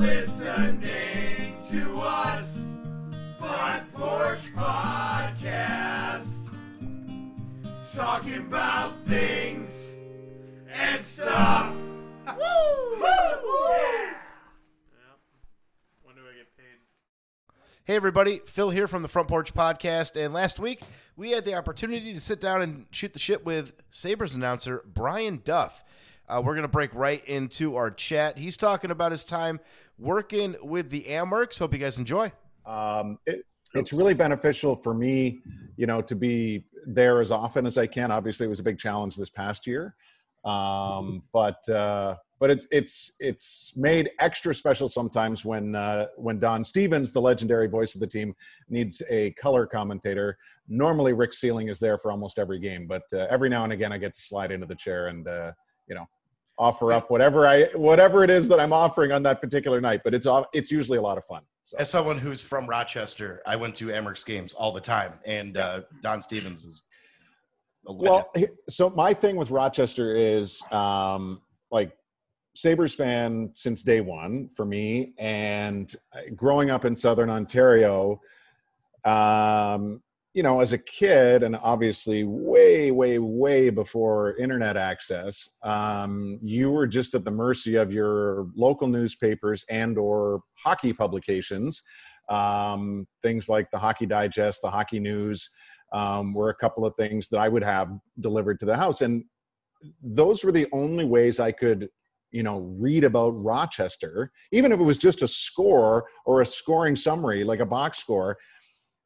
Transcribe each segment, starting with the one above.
listening to us. Front Porch Podcast. Talking about things and stuff. Woo! Yeah! When do I get paid? Hey, everybody. Phil here from the Front Porch Podcast. And last week, we had the opportunity to sit down and shoot the shit with Sabres announcer Brian Duff. Uh, we're going to break right into our chat. He's talking about his time working with the Amerks. Hope you guys enjoy. um, it, it's really beneficial for me, you know, to be there as often as I can. Obviously, it was a big challenge this past year, um, but uh, but it's it's it's made extra special sometimes when uh, when Don Stevens, the legendary voice of the team, needs a color commentator. Normally, Rick Sealing is there for almost every game, but uh, every now and again, I get to slide into the chair and uh, you know offer up whatever I whatever it is that I'm offering on that particular night. But it's all- it's usually a lot of fun. So. As someone who's from Rochester, I went to Amerks games all the time, and uh, Don Stevens is a. Well, so my thing with Rochester is um, like Sabres fan since day one for me, and uh, growing up in Southern Ontario, um, you know, as a kid, and obviously way, way, way before internet access, um, you were just at the mercy of your local newspapers and/or hockey publications. Um, things like the Hockey Digest, the Hockey News, um, were a couple of things that I would have delivered to the house, and those were the only ways I could, you know, read about Rochester, even if it was just a score or a scoring summary, like a box score.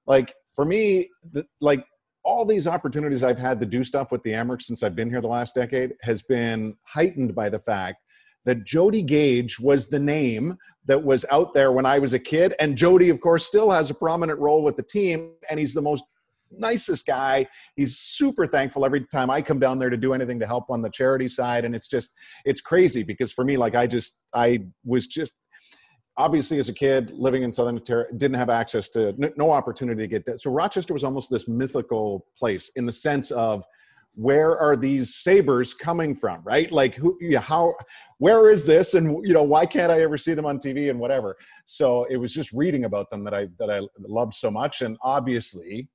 Like for me, the, like all these opportunities I've had to do stuff with the Amerks since I've been here the last decade has been heightened by the fact that Jody Gage was the name that was out there when I was a kid. And Jody, of course, still has a prominent role with the team, and he's the most nicest guy. He's super thankful every time I come down there to do anything to help on the charity side. And it's just, it's crazy because for me, like I just, I was just obviously as a kid living in southern ontario didn't have access to no opportunity to get that. So rochester was almost this mythical place in the sense of where are these sabres coming from right? Like who you know, how where is this? And you know why can't i ever see them on tv and whatever? So it was just reading about them that i that i loved so much. And obviously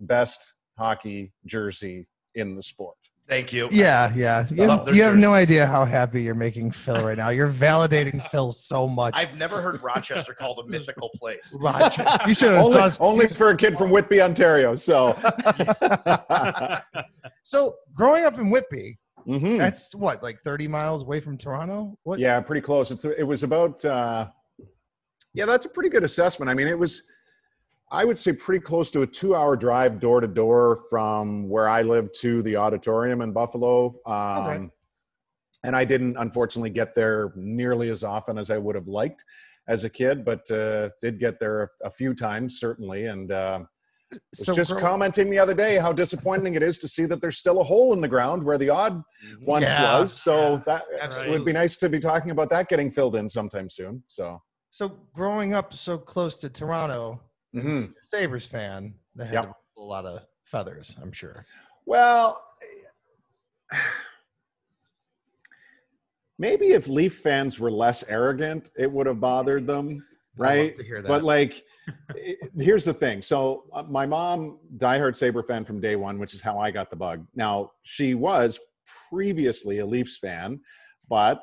best hockey jersey in the sport Thank you. Yeah, yeah. You, love their you have no idea how happy you're making Phil right now. You're validating Phil so much. I've never heard Rochester called a mythical place. Roger, you should have only, saw. only for a kid from whitby ontario so So, growing up in Whitby, Mhm. that's what, like 30 miles away from Toronto? What? Yeah, pretty close. It's it was about uh, yeah, that's a pretty good assessment. I mean, it was I would say pretty close to a two-hour drive door to door from where I live to the auditorium in Buffalo. Um, Okay. And I didn't unfortunately get there nearly as often as I would have liked as a kid, but uh, did get there a few times certainly. And uh, was So just grow- commenting the other day how disappointing it is to see that there's still a hole in the ground where the Aud once Yeah. was. So that absolutely. would be nice to be talking about that getting filled in sometime soon. So So, growing up so close to Toronto, mhm. Sabres fan, that had Yep. a lot of feathers, I'm sure. well, maybe if Leaf fans were less arrogant, it would have bothered them, right? to hear that. But like, it- here's the thing. So uh, my mom, diehard Sabre fan from day one, which is how I got the bug. Now she was previously a Leafs fan, but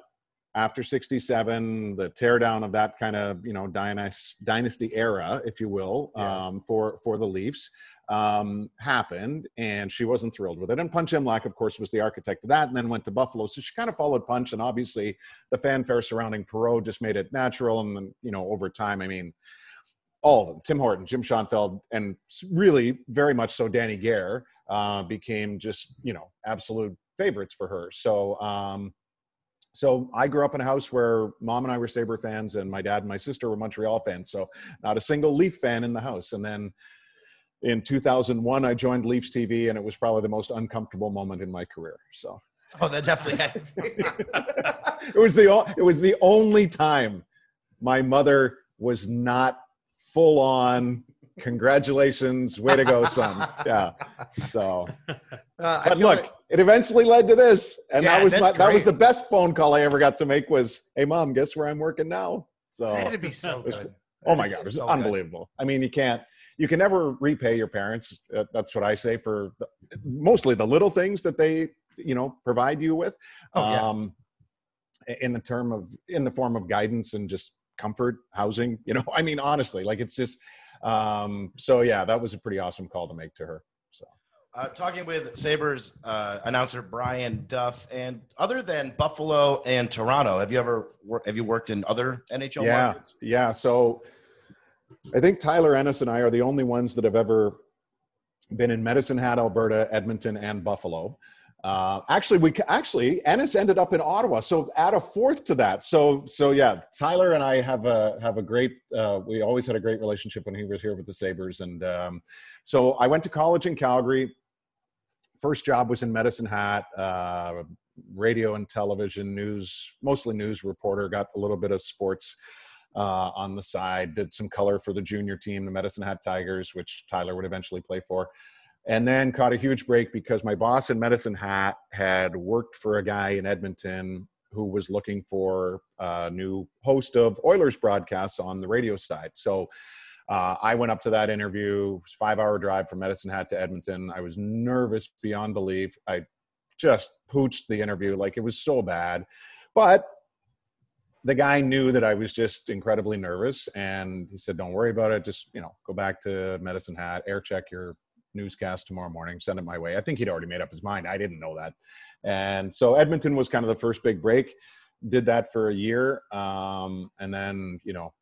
after 67 the teardown of that kind of you know dynasty, dynasty era if you will Yeah. um, for for the leafs um, happened and she wasn't thrilled with it. And punch imlach of course was the architect of that and then went to buffalo. So she kind of followed punch and obviously the fanfare surrounding perreault just made it natural and then you know over time i mean all of them tim horton jim schoenfeld and really very much so danny gare uh, became just you know absolute favorites for her. So um, so I grew up in a house where mom and I were Sabre fans, and my dad and my sister were Montreal fans. So not a single Leaf fan in the house. And then in 2001, I joined Leafs TV, and it was probably the most uncomfortable moment in my career. So oh, that definitely had it was the it was the only time my mother was not full on. Congratulations, way to go, son! Yeah. So, Uh, but look, like- it eventually led to this, and Yeah, that was my, that was the best phone call I ever got to make. Was, "Hey, mom, guess where I'm working now?" So That'd be so was- good. Oh my god, it's so good. unbelievable. I mean, you can't, you can never repay your parents. That's what I say for the, mostly the little things that they, you know, provide you with. Oh, yeah. Um, in the term of, in the form of guidance and just comfort, housing. You know, I mean, honestly, like it's just. Um, so yeah, that was a pretty awesome call to make to her. So Uh, talking with Sabres uh, announcer Brian Duff, and other than Buffalo and Toronto, have you ever have you worked in other NHL yeah, markets? yeah. So I think Tyler Ennis and I are the only ones that have ever been in Medicine Hat, Alberta, Edmonton, and Buffalo. Uh, actually, we actually Ennis ended up in Ottawa, so add a fourth to that. So, so yeah, Tyler and I have a have a great. Uh, we always had a great relationship when he was here with the Sabres, and um, so I went to college in Calgary. First job was in Medicine Hat, uh, radio and television news, mostly news reporter. Got a little bit of sports uh, on the side. Did some color for the junior team, the Medicine Hat Tigers, which Tyler would eventually play for. And then caught a huge break because my boss in Medicine Hat had worked for a guy in Edmonton who was looking for a new host of Oilers broadcasts on the radio side. So uh, I went up to that interview, five hour drive from Medicine Hat to Edmonton. I was nervous beyond belief. I just pooched the interview like it was so bad. But the guy knew that I was just incredibly nervous, and he said, "Don't worry about it. Just you know, go back to Medicine Hat, air check your newscast tomorrow morning, send it my way." I think he'd already made up his mind. I didn't know that, and so Edmonton was kind of the first big break. Did that for a year, um, and then you know.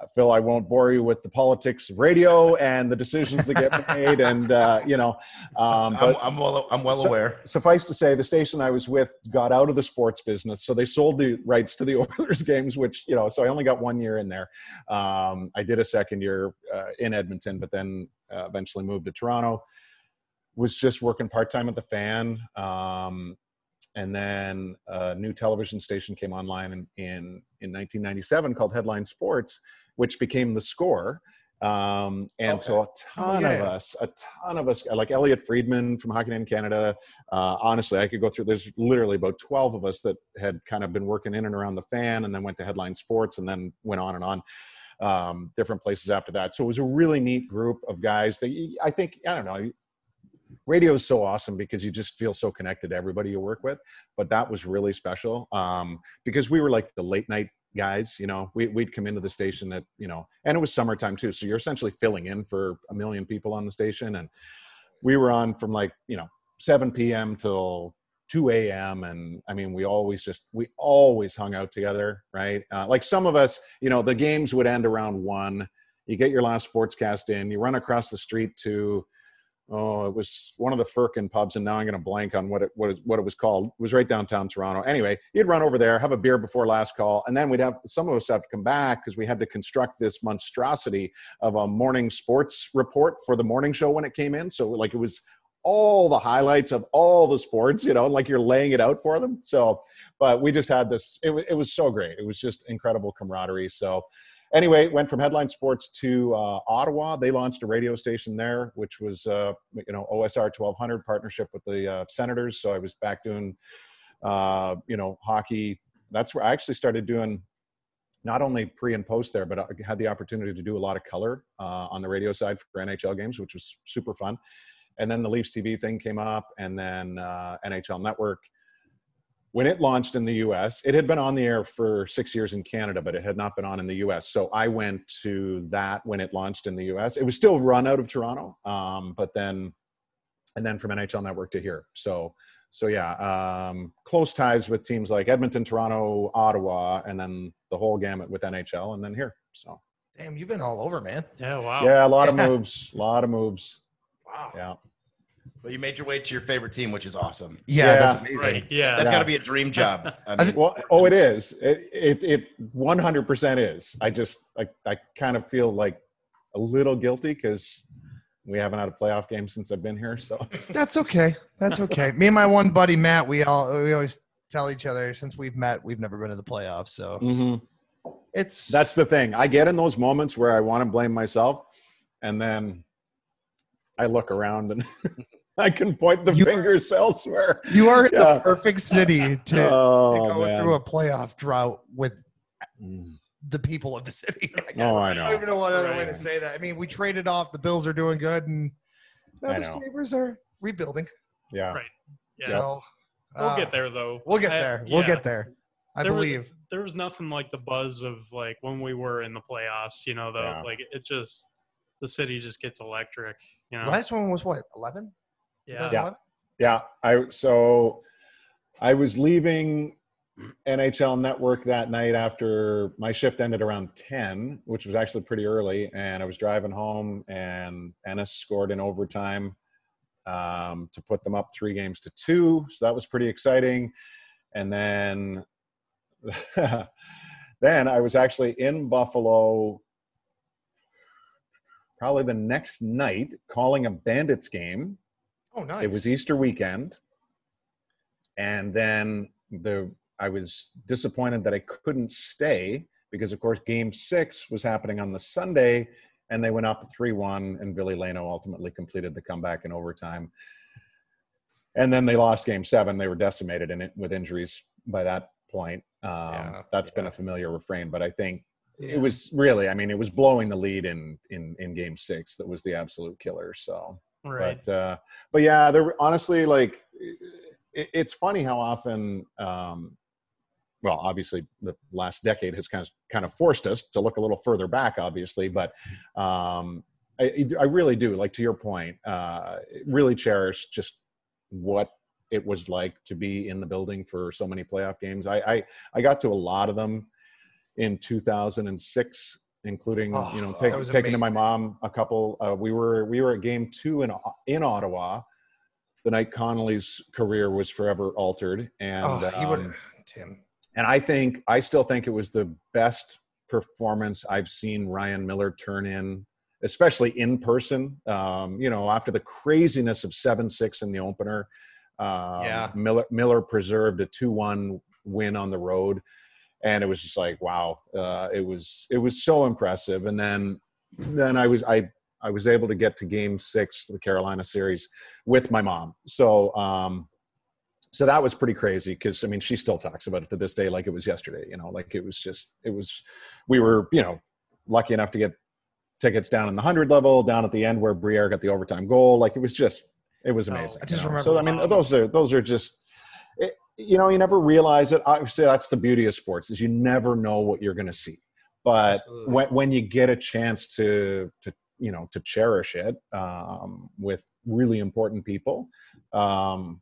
Uh, Phil, I won't bore you with the politics of radio and the decisions that get made, and uh, you know, um, but I'm, I'm well I'm well So- aware. suffice to say, the station I was with got out of the sports business, so they sold the rights to the Oilers games. Which you know, so I only got one year in there. Um, I did a second year uh, in Edmonton, but then uh, eventually moved to Toronto. Was just working part time at the Fan, um, and then a new television station came online in, in in 1997 called Headline Sports, which became the Score. Um, and so a ton of yeah. us, a ton of us, like Elliotte Friedman from Hockey Night in Canada, uh, honestly, I could go through. There's literally about 12 of us that had kind of been working in and around the fan, and then went to Headline Sports, and then went on and on, um, different places after that. So it was a really neat group of guys that I think I don't know. Radio is so awesome because you just feel so connected to everybody you work with. But that was really special um, because we were like the late night guys. You know, we, we'd come into the station at you know, and it was summertime too, so you're essentially filling in for a million people on the station, and we were on from like you know 7 p.m. till 2 a.m. and I mean we always just we always hung out together, right? Uh, like some of us, you know, the games would end around one. You get your last sportscast in, you run across the street to oh, it was one of the Firkin pubs, and now I'm going to blank on what it what, is, what it was called. It was right downtown Toronto. Anyway, you'd run over there, have a beer before last call, and then we'd have some of us have to come back because we had to construct this monstrosity of a morning sports report for the morning show when it came in. So like it was all the highlights of all the sports, you know, like you're laying it out for them. So, but we just had this. It, it was so great. It was just incredible camaraderie. So anyway, went from headline sports to uh, Ottawa. They launched a radio station there, which was uh, you know OSR 1200 partnership with the uh, Senators. So I was back doing uh, you know hockey. That's where I actually started doing not only pre and post there, but I had the opportunity to do a lot of color uh, on the radio side for NHL games, which was super fun. And then the Leafs TV thing came up, and then uh, NHL Network when it launched in the US, it had been on the air for six years in Canada, but it had not been on in the US. So I went to that when it launched in the US. It was still run out of Toronto, um, but then, and then from NHL Network to here. So, so yeah, um, close ties with teams like Edmonton, Toronto, Ottawa, and then the whole gamut with NHL, and then here. So Damn, you've been all over, man. Yeah, wow. yeah, a lot of moves, a lot of moves. Wow. Yeah. But you made your way to your favorite team, which is awesome. Yeah, Yeah. that's amazing. Right. Yeah. That's Yeah. got to be a dream job. I I mean, Well, oh, it is. It it it one hundred percent is. I just I I kind of feel like a little guilty because we haven't had a playoff game since I've been here. So That's okay. That's okay. Me and my one buddy Matt, we all we always tell each other since we've met, we've never been to the playoffs. So mm-hmm. it's that's the thing. I get in those moments where I want to blame myself, and then I look around and I can point the You- fingers elsewhere. you are in Yeah. the perfect city to, to Oh, go man. through a playoff drought with Mm. the people of the city. Oh, I know. I don't even know what other way to say that. I mean, we traded off. The Bills are doing good, and now I the know. Sabres are rebuilding. Yeah. Right. Yeah. So We'll uh, get there though. We'll get I- there. We'll get there. I There was- believe. there was nothing like the buzz of like when we were in the playoffs, you know, though. Yeah. Like it just the city just gets electric, you know. Last one was what? Eleven. Yeah. Yeah. Yeah, I so I was leaving NHL Network that night after my shift ended around 10, which was actually pretty early, and I was driving home and Ennis scored in overtime um, to put them up 3 games to 2, so that was pretty exciting. And then then I was actually in Buffalo probably the next night calling a Bandits game Oh, nice. it was Easter weekend, and then the I was disappointed that I couldn't stay because, of course, Game Six was happening on the Sunday, and they went up three one, and Ville Leino ultimately completed the comeback in overtime. And then they lost Game Seven. They were decimated in it with injuries by that point. Um, Yeah, that's been a familiar refrain, but I think it was really. I mean, it was blowing the lead in in in Game Six that was the absolute killer. So Right. but uh but yeah there honestly like it, it's funny how often um well obviously the last decade has kind of kind of forced us to look a little further back obviously but um i i really do like to your point uh really cherish just what it was like to be in the building for so many playoff games i i, I got to a lot of them in 2006 including Oh, you know take, was taking to my mom a couple uh, we were we were at game two in in ottawa the night connolly's career was forever altered and oh, he would. um, Tim. and i think i still think it was the best performance i've seen ryan miller turn in especially in person um, you know after the craziness of 7-6 in the opener um, Yeah. miller miller preserved a 2-1 win on the road and it was just like wow uh, it was it was so impressive. And then then i was i i was able to get to game six the carolina series with my mom. So um so that was pretty crazy because i mean she still talks about it to this day like it was yesterday you know like it was just it was we were you know lucky enough to get tickets down in the 100 level down at the end where briere got the overtime goal. Like it was just it was Oh, amazing I just you know? remember so i mean those are those are just you know you never realize it obviously that's the beauty of sports is you never know what you're going to see but Absolutely. when, when you get a chance to to you know to cherish it um, with really important people um,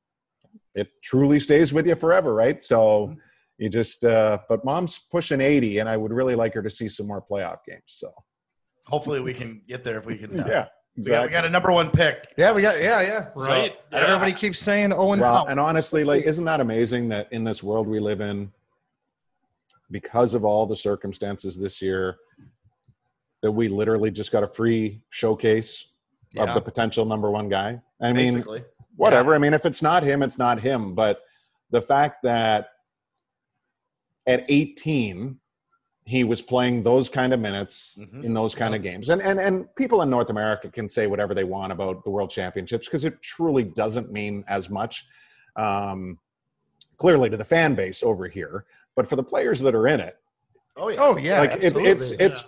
it truly stays with you forever right so Mm-hmm. you just uh, but mom's pushing 80 and i would really like her to see some more playoff games so Hopefully, we can get there if we can. uh, yeah We, got, we got a number one pick. Yeah, we got. Yeah, yeah. Right. So, And everybody keeps saying oh, Owen well, and honestly, like, isn't that amazing that in this world we live in, because of all the circumstances this year, that we literally just got a free showcase Yeah. of the potential number one guy. I mean, basically. whatever. I mean, if it's not him, it's not him. But the fact that at 18, he was playing those kind of minutes Mhm. in those kind of games. And, and and people in North America can say whatever they want about the World Championships because it truly doesn't mean as much. Um, clearly to the fan base over here, but for the players that are in it, Oh yeah. Oh yeah, like it's it's absolutely. it's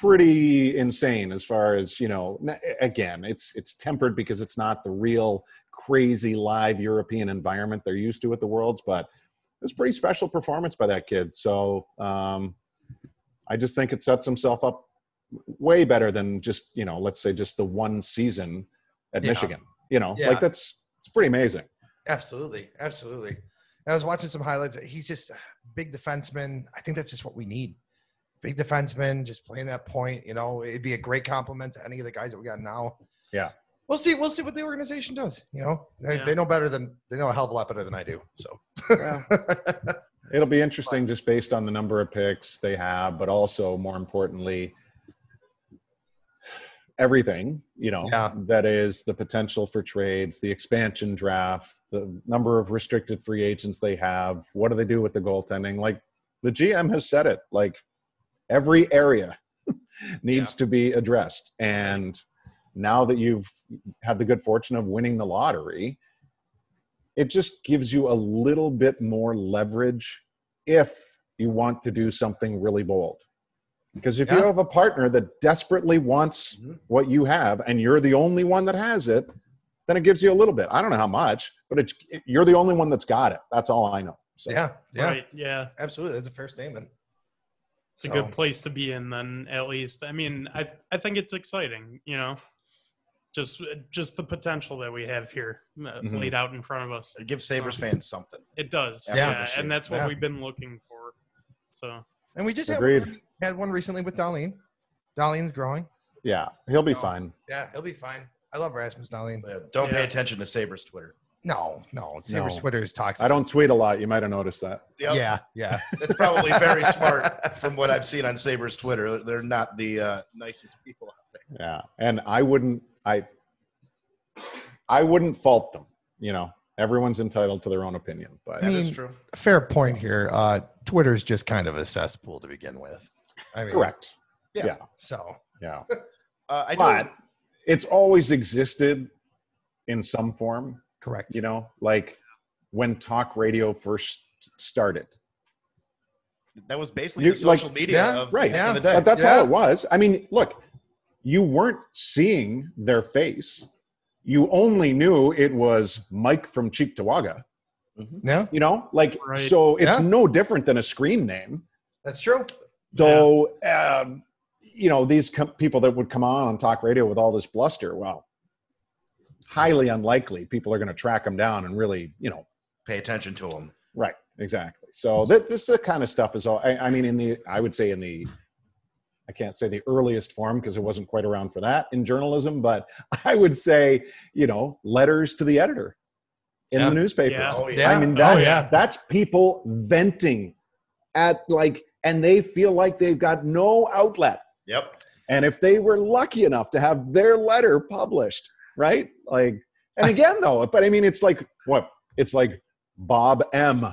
pretty insane as far as you know again it's it's tempered because it's not the real crazy live european environment they're used to at the worlds but it was a pretty special performance by that kid so um i just think it sets himself up way better than just you know let's say just the one season at Yeah. michigan you know Yeah. like that's it's pretty amazing Absolutely, absolutely. I was watching some highlights. He's just a big defenseman. I think that's just what we need. Big defenseman, just playing that point. You know, it'd be a great compliment to any of the guys that we got now. Yeah. We'll see. We'll see what the organization does. You know, they, Yeah. they know better than they know a hell of a lot better than I do. So, It'll be interesting just based on the number of picks they have, but also more importantly, everything, you know, Yeah. that is the potential for trades, the expansion draft, the number of restricted free agents they have. What do they do with the goaltending? Like the GM has said it, like every area needs to be addressed. And now that you've had the good fortune of winning the lottery, it just gives you a little bit more leverage if you want to do something really bold. Because if Yeah. you have a partner that desperately wants Mhm. what you have and you're the only one that has it, then it gives you a little bit. I don't know how much, but it's, it, you're the only one that's got it. That's all I know. So, Yeah, yeah, Right. Yeah. absolutely. That's a fair statement. It's a good place to be in then at least. I mean, I I think it's exciting, you know. Just just the potential that we have here uh, Mhm. laid out in front of us. It gives Sabres fans something. It does. Yeah, Yeah. and that's what Yeah. we've been looking for. So And we just had one, had one recently with Dahlin. Dahlin's growing. yeah, he'll be Oh. fine. Yeah, he'll be fine. I love Rasmus Dahlin. Uh, Don't pay attention to Sabres Twitter. No, no. Sabres No. Twitter is toxic. I don't tweet a lot. You might have noticed that. Yep. Yeah, yeah. That's probably very smart from what I've seen on Sabres Twitter. They're not the uh, nicest people out there. Yeah, and I wouldn't. I I wouldn't fault them. You know, everyone's entitled to their own opinion, but I That is mean, true. Fair point here. Uh, Twitter's just kind of a cesspool to begin with. I mean, correct. Yeah. Yeah. So Yeah, Uh, I do. but it's always existed in some form. correct. You know, like when talk radio first started. That was basically You- the social like- media Yeah, of right. Yeah. the day. But that's Yeah. all it was. I mean, look, you weren't seeing their face. You only knew it was Mike from Cheektowaga. Yeah, You know, like Right. so it's Yeah. no different than a screen name. that's true. Though, um, you know, these com- people that would come on on talk radio with all this bluster, well, highly unlikely people are going to track them down and really, you know, Pay attention to them. right, exactly. So th- this the kind of stuff is all. I, I mean, in the, I would say in the, I can't say the earliest form because it wasn't quite around for that in journalism, but I would say, you know, letters to the editor in Yeah. the newspapers. Yeah. Oh, Yeah. I mean, Oh, that's yeah. that's people venting at like, and they feel like they've got no outlet. Yep. And if they were lucky enough to have their letter published, right? Like, and again, though, but I mean, it's like what? It's like Bob M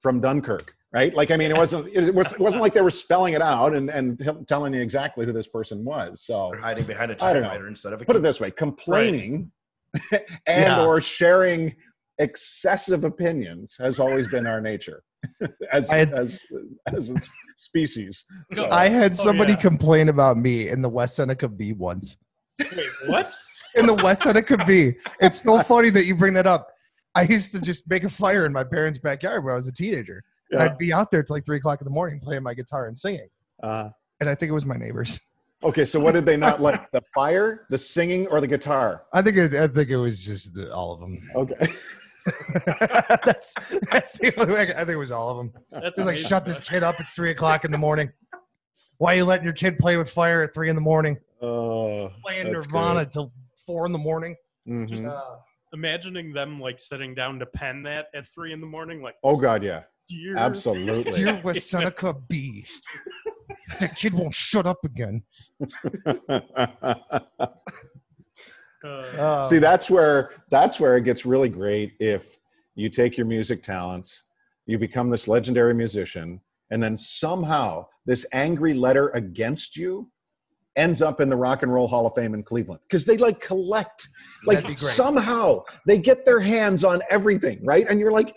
from Dunkirk, right? Like, I mean, it wasn't it was it wasn't like they were spelling it out and and telling you exactly who this person was. So They're hiding behind a don't typewriter instead of a put it keyboard. this way: complaining and Yeah. or sharing excessive opinions has always been our nature as had- as as a species. So- I had Oh, somebody yeah. complain about me in the West Seneca Bee once. wait, what? In the West Seneca Bee. It's so funny that you bring that up. I used to just make a fire in my parents' backyard when I was a teenager. And Yeah. I'd be out there till like three o'clock in the morning playing my guitar and singing. Uh, And I think it was my neighbors. okay, so what did they not like? The fire, the singing, or the guitar? I think it, I think it was just the, all of them. Okay. that's that's the only way. I, I think it was all of them. That's It was like, amazing, shut this kid up. It's three o'clock in the morning. Why are you letting your kid play with fire at three in the morning? Oh, Playing that's Nirvana till four in the morning. good. Mhm. Uh, Imagining them like sitting down to pen that at three in the morning, like, Oh God, yeah, dear, absolutely. Dear West Seneca Bee. The kid won't shut up again. uh, See, that's where that's where it gets really great if you take your music talents, you become this legendary musician, and then somehow this angry letter against you ends up in the Rock and Roll Hall of Fame in Cleveland because they like collect, like That'd be great. somehow they get their hands on everything, right? And you're like,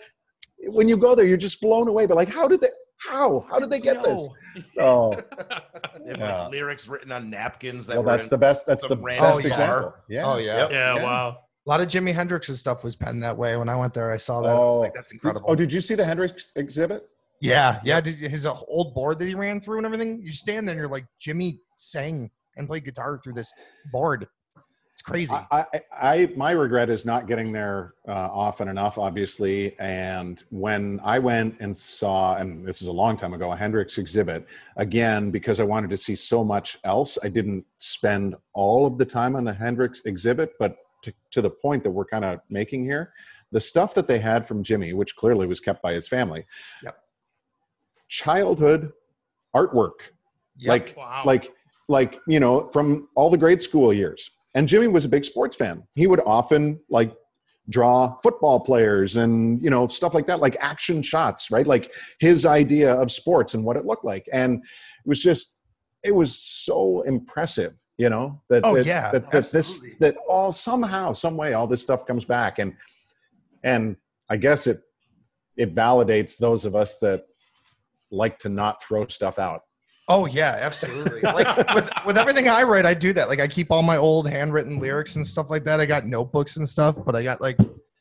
when you go there, you're just blown away. But like, how did they? How? How did they get this? Oh, They have Yeah. like lyrics written on napkins. That well, that's the best. That's the random best bar. example. Yeah. Oh yeah. Yep. yeah, Yeah. wow. A lot of Jimi Hendrix's stuff was penned that way. When I went there, I saw that. I was Oh, like, that's incredible. Oh, did you see the Hendrix exhibit? yeah, yeah. Did, his uh, old board that he ran through and everything. You stand there, and you're like, Jimi sang and played guitar through this board. It's crazy. I, I, I my regret is not getting there uh, often enough, obviously. And when I went and saw, and this is a long time ago, a Hendrix exhibit, again because I wanted to see so much else, I didn't spend all of the time on the Hendrix exhibit. But to, to the point that we're kind of making here, the stuff that they had from Jimi, which clearly was kept by his family, Yep. childhood artwork Yep. like Wow. like like you know from all the grade school years and jimi was a big sports fan. He would often like draw football players and you know stuff like that like action shots right? Like his idea of sports and what it looked like. And it was just it was so impressive you know that Oh, that, yeah, that, that this that all somehow some way all this stuff comes back. And and i guess it it validates those of us that like to not throw stuff out Oh yeah, absolutely. like with with everything I write, I do that. Like I keep all my old handwritten lyrics and stuff like that. I got notebooks and stuff, but I got like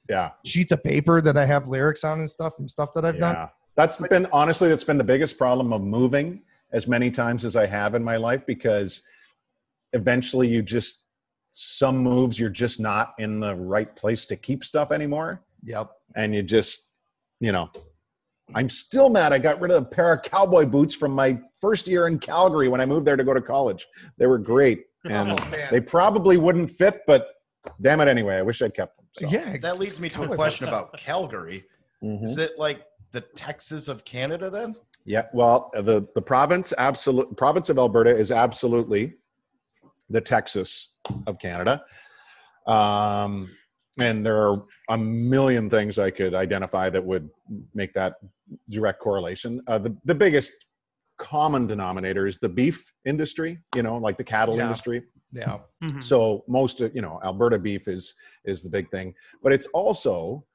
Yeah. sheets of paper that I have lyrics on and stuff from stuff that I've done. Yeah. That's been honestly that's been the biggest problem of moving as many times as I have in my life because eventually you just some moves you're just not in the right place to keep stuff anymore Yep. and you just you know I'm still mad I got rid of a pair of cowboy boots from my first year in Calgary when I moved there to go to college. They were great and Oh, man. they probably wouldn't fit but damn it anyway. I wish I'd kept them. So. Yeah. That leads me to a question boots. about Calgary. Mhm. Is it like the Texas of Canada then? Yeah, well, the the province absolute province of Alberta is absolutely the Texas of Canada. Um, and there are a million things I could identify that would make that direct correlation. Uh, the the biggest common denominator is the beef industry. You know, like the cattle Yeah. industry. Yeah. Mhm. So most you know Alberta beef is is the big thing, but it's also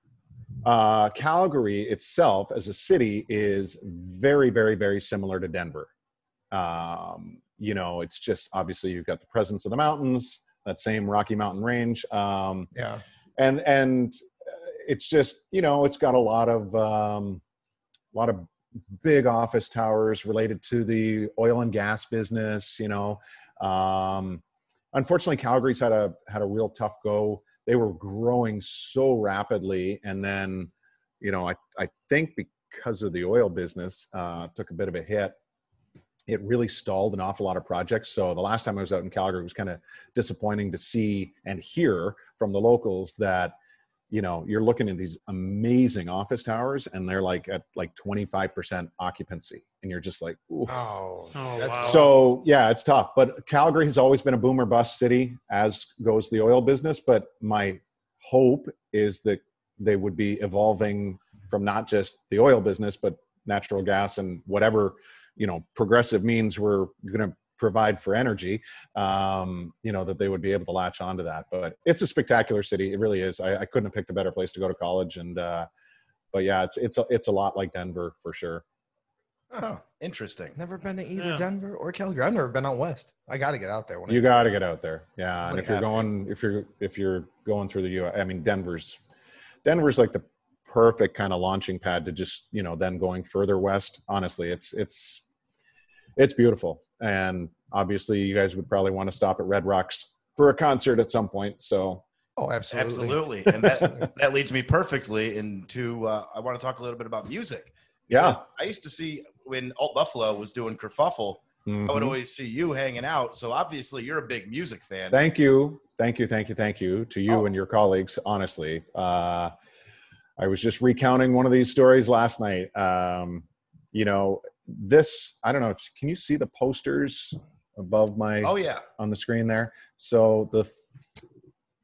uh, Calgary itself as a city is very very very similar to Denver. Um, you know, it's just obviously you've got the presence of the mountains, that same Rocky Mountain Range, um, Yeah. And and uh, it's just you know it's got a lot of um, a lot of big office towers related to the oil and gas business you know. Um, unfortunately calgary's had a had a real tough go. They were growing so rapidly and then you know i i think because of the oil business uh, took a bit of a hit it really stalled an awful lot of projects so the last time i was out in calgary it was kind of disappointing to see and hear from the locals that you know you're looking at these amazing office towers and they're like at like 25% occupancy and you're just like Ooh. Oh. Oh, that's wow. so yeah it's tough but calgary has always been a boomer bust city as goes the oil business but my hope is that they would be evolving from not just the oil business but natural gas and whatever you know progressive means we're going to provide for energy um, you know that they would be able to latch onto that but it's a spectacular city it really is i, I couldn't have picked a better place to go to college and uh, but yeah it's it's a, it's a lot like denver for sure Oh, interesting. Never been to either Yeah. Denver or Calgary. I've never been out west. I got to get out there. When you get got to get out there yeah and if you're have to. going if you're if you're going through the u i mean denver's denver's like the perfect kind of launching pad to just you know then going further west honestly it's it's it's beautiful and obviously you guys would probably want to stop at red rocks for a concert at some point so Oh, absolutely. Absolutely. And that, that leads me perfectly into uh, I want to talk a little bit about music. yeah I used to see when Alt Buffalo was doing kerfuffle, I would Mhm. always see you hanging out. So obviously you're a big music fan. thank you thank you thank you thank you to you Oh. and your colleagues honestly uh i was just recounting one of these stories last night um you know this i don't know if can you see the posters above my oh yeah. on the screen there so the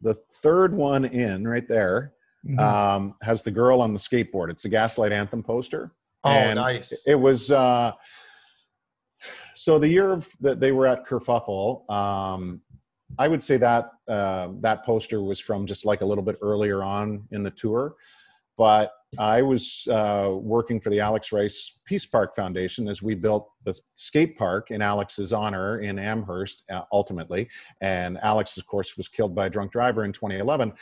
the third one in right there Mhm. um has the girl on the skateboard it's the gaslight anthem poster oh, and nice. it was uh so the year of, that they were at kerfuffle um i would say that uh, that poster was from just like a little bit earlier on in the tour but i was uh, working for the alex rice peace park foundation as we built the skate park in alex's honor in amherst uh, ultimately and alex of course was killed by a drunk driver in 2011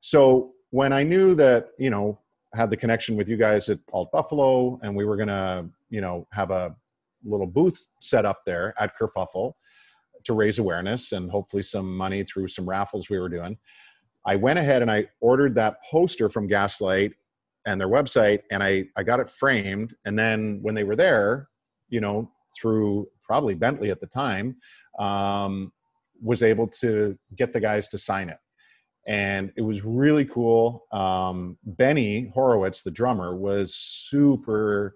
so when i knew that you know had the connection with you guys at Alt Buffalo, and we were gonna, you know, have a little booth set up there at Kerfuffle to raise awareness and hopefully some money through some raffles we were doing. I went ahead and I ordered that poster from Gaslight and their website, and I I got it framed. And then when they were there, you know, through probably Bentley at the time, um, was able to get the guys to sign it and it was really cool. Um, Benny Horowitz, the drummer, was super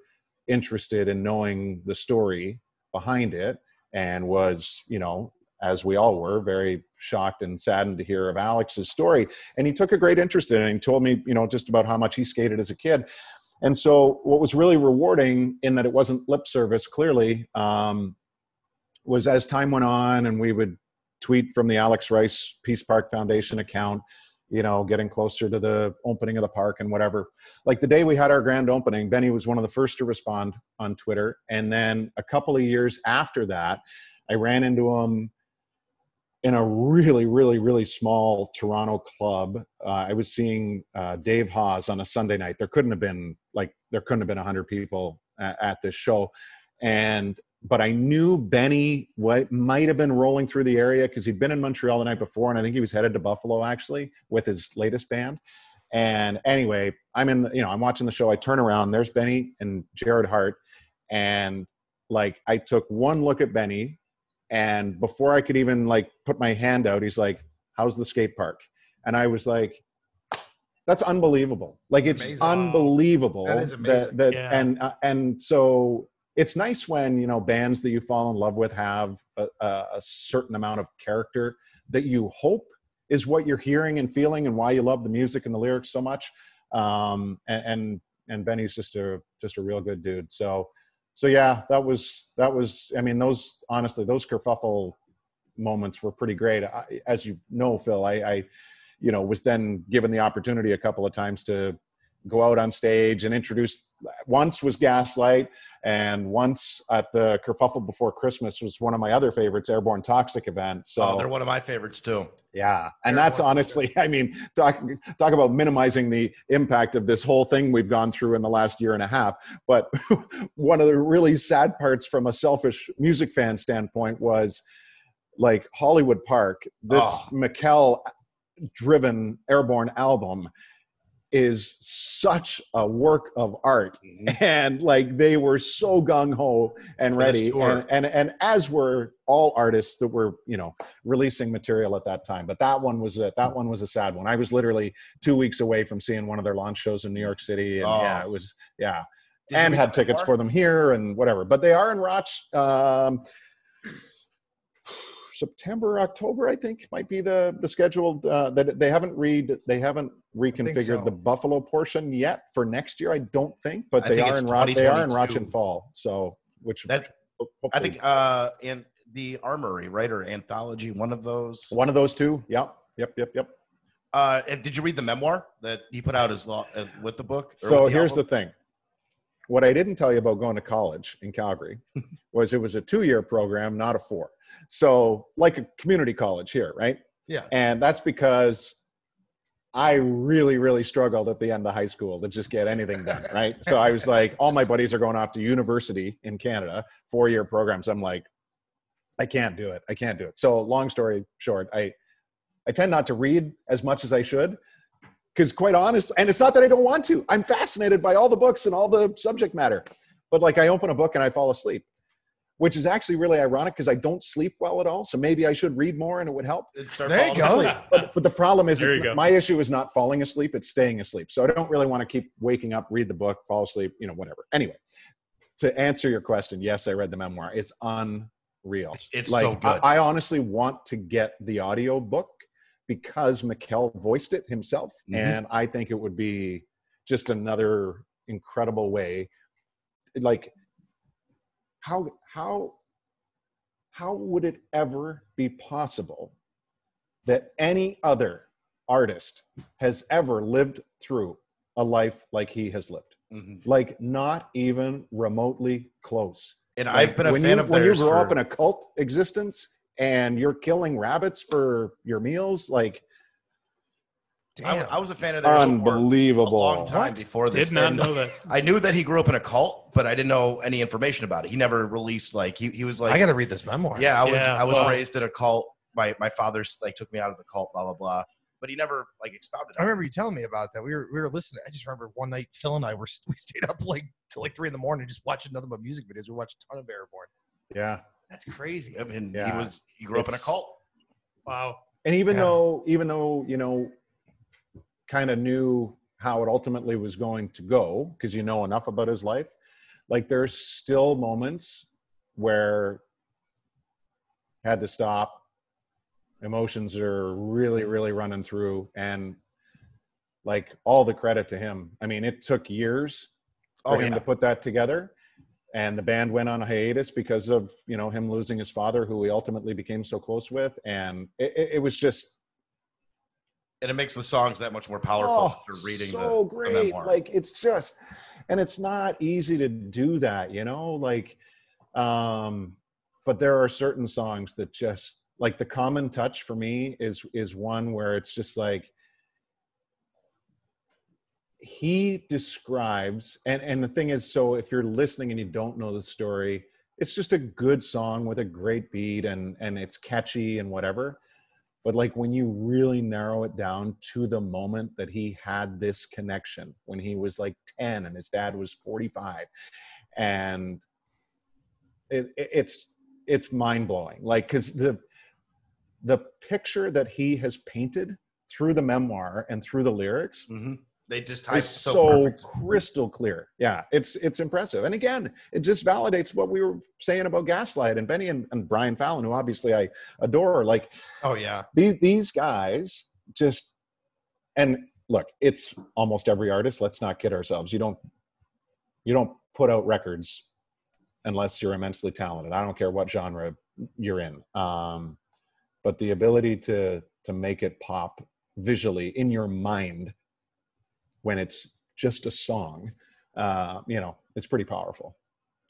interested in knowing the story behind it, and was, you know, as we all were, very shocked and saddened to hear of Alex's story. And he took a great interest in it. And told me, you know, just about how much he skated as a kid. And so, what was really rewarding in that it wasn't lip service, clearly, um, was as time went on and we would tweet from the Alex Rice Peace Park Foundation account, you know, getting closer to the opening of the park and whatever. Like the day we had our grand opening, Benny was one of the first to respond on Twitter. And then a couple of years after that, I ran into him in a really, really, really small Toronto club. Uh, I was seeing uh, Dave Hause on a Sunday night. There couldn't have been like there couldn't have been hundred people at, at this show, and but I knew Benny what might have been rolling through the area because he'd been in Montreal the night before, and I think he was headed to Buffalo actually with his latest band. And anyway, I'm in, the, you know, I'm watching the show. I turn around, there's Benny and Jared Hart, and like I took one look at Benny, and before I could even like put my hand out, he's like, "How's the skate park?" And I was like, "That's unbelievable! Like it's Amazing. unbelievable." That is amazing. That, Yeah. and uh, and so it's nice when you know bands that you fall in love with have a, a, a certain amount of character that you hope is what you're hearing and feeling and why you love the music and the lyrics so much um and and, and benny's just a just a real good dude so so yeah that was that was i mean those honestly those kerfuffle moments were pretty great. I, as you know phil I, I you know was then given the opportunity a couple of times to go out on stage and introduce once was gaslight and once at the kerfuffle before christmas was one of my other favorites airborne toxic event so oh, they're one of my favorites too. yeah, and that's honestly, I mean, talk talk about minimizing the impact of this whole thing we've gone through in the last year and a half. But one of the really sad parts from a selfish music fan standpoint was like Hollywood Park, this ah. Oh. Mikel driven airborne album is such a work of art. And like they were so gung-ho and ready. and, and and as were all artists that were you know releasing material at that time. But that one was a that one was a sad one. I was literally two weeks away from seeing one of their launch shows in new york city. And Oh. yeah it was yeah. Did and had tickets for them here and whatever. But they are in roch um september october i think might be the the scheduled uh that they haven't read they haven't reconfigured so. the buffalo portion yet for next year i don't think but I they think are in roch they are in roch and fall so which That I think uh in the Armory, right, or anthology, one of those. one of those two yep yep yep yep Uh, did you read the memoir that he put out as lo- uh, with the book? So here's the thing. What I didn't tell you about going to college in Calgary was it was a two year program, not a four. So, like a community college here, right? Yeah. And that's because I really, really struggled at the end of high school to just get anything done, right? So I was like, all my buddies are going off to university in Canada, four year programs. I'm like, I can't do it. I can't do it. So, long story short, I I tend not to read as much as I should because quite honest and it's not that i don't want to. I'm fascinated by all the books and all the subject matter but like i open a book and i fall asleep which is actually really ironic because i don't sleep well at all so maybe i should read more and it would help. Start There you go. asleep. but, but the problem is it's not- my issue is not falling asleep it's staying asleep. So i don't really want to keep waking up read the book fall asleep you know whatever. Anyway to answer your question yes i read the memoir. It's unreal. It's, it's like so good. I, I honestly want to get the audio book because Mikel voiced it himself, Mhm. and I think it would be just another incredible way. Like, how how how would it ever be possible that any other artist has ever lived through a life like he has lived? Mhm. Like, not even remotely close. And Like, I've been a fan you, of when you grow up in a cult existence and you're killing rabbits for your meals, like I, Damn. I was a fan of theirs for a unbelievable. long time What? before this. Did not and know that. I knew that he grew up in a cult, but I didn't know any information about it. He never released like he, he was like I got to read this memoir. yeah, I was Yeah, I was well- raised in a cult. My my father like took me out of the cult, blah blah blah. But he never like expounded. I on it. remember you telling me about that. We were we were listening. I just remember one night Phil and I were we stayed up like till like three in the morning just watching nothing but music videos. We watched a ton of Airborne. Yeah. That's crazy. I mean, he was he grew up in a cult. Wow. And even Yeah. though, even though, you know, kind of knew how it ultimately was going to go, because you know enough about his life, like there's still moments where had to stop. Emotions are really, really running through. And like all the credit to him. I mean, it took years for Oh, him yeah. to put that together. And the band went on a hiatus because of you know him losing his father, who he ultimately became so close with, and it, it, it was just and it makes the songs that much more powerful oh, after reading so the, great. the memoir. like it's just, and it's not easy to do that, you know. Like, um, but there are certain songs that just like the common touch for me is is one where it's just like he describes and and the thing is so if you're listening and you don't know the story it's just a good song with a great beat and and it's catchy and whatever but like when you really narrow it down to the moment that he had this connection when he was like 10 and his dad was 45 and it, it- it's it's mind-blowing like because the the picture that he has painted through the memoir and through the lyrics Mhm. They just tie it is so, so, crystal clear. Yeah, it's it's impressive. And again, it just validates what we were saying about Gaslight and Benny and, and Brian Fallon, who obviously I adore. Like Oh yeah. these these guys just and look, it's almost every artist. Let's not kid ourselves. You don't you don't put out records unless you're immensely talented. I don't care what genre you're in. Um, but the ability to to make it pop visually in your mind when it's just a song, uh, you know, it's pretty powerful.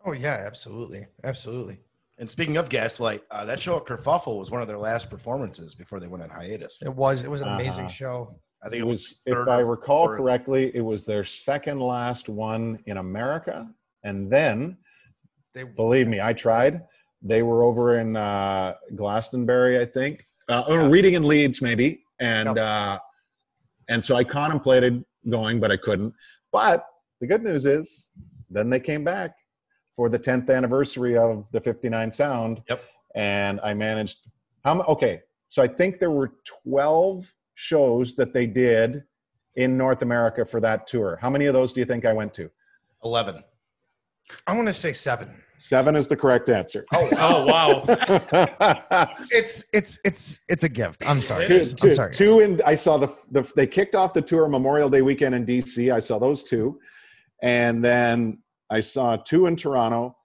Oh yeah. Absolutely. Absolutely. And speaking of Gaslight, uh, that show at Kerfuffle was one of their last performances before they went on hiatus. It was. It was an amazing Uh-huh. show. I think It it was, was, if I recall fourth. correctly, it was their second last one in America, and then They believe me, I tried. They were over in uh, Glastonbury, I think, uh, or reading in Leeds, maybe, and Yep. uh, and so I contemplated going, but I couldn't. But the good news is, then they came back for the 10th anniversary of the 59 Sound. Yep. And I managed. How? mu- Okay, so I think there were 12 shows that they did in North America for that tour. How many of those do you think I went to? 11. I want to say seven. Seven is the correct answer. Oh, Oh wow. it's it's it's it's a gift. I'm sorry. two, two- I'm sorry. two in I saw the, the they kicked off the tour Memorial Day weekend in DC. I saw those two, and then I saw two in Toronto,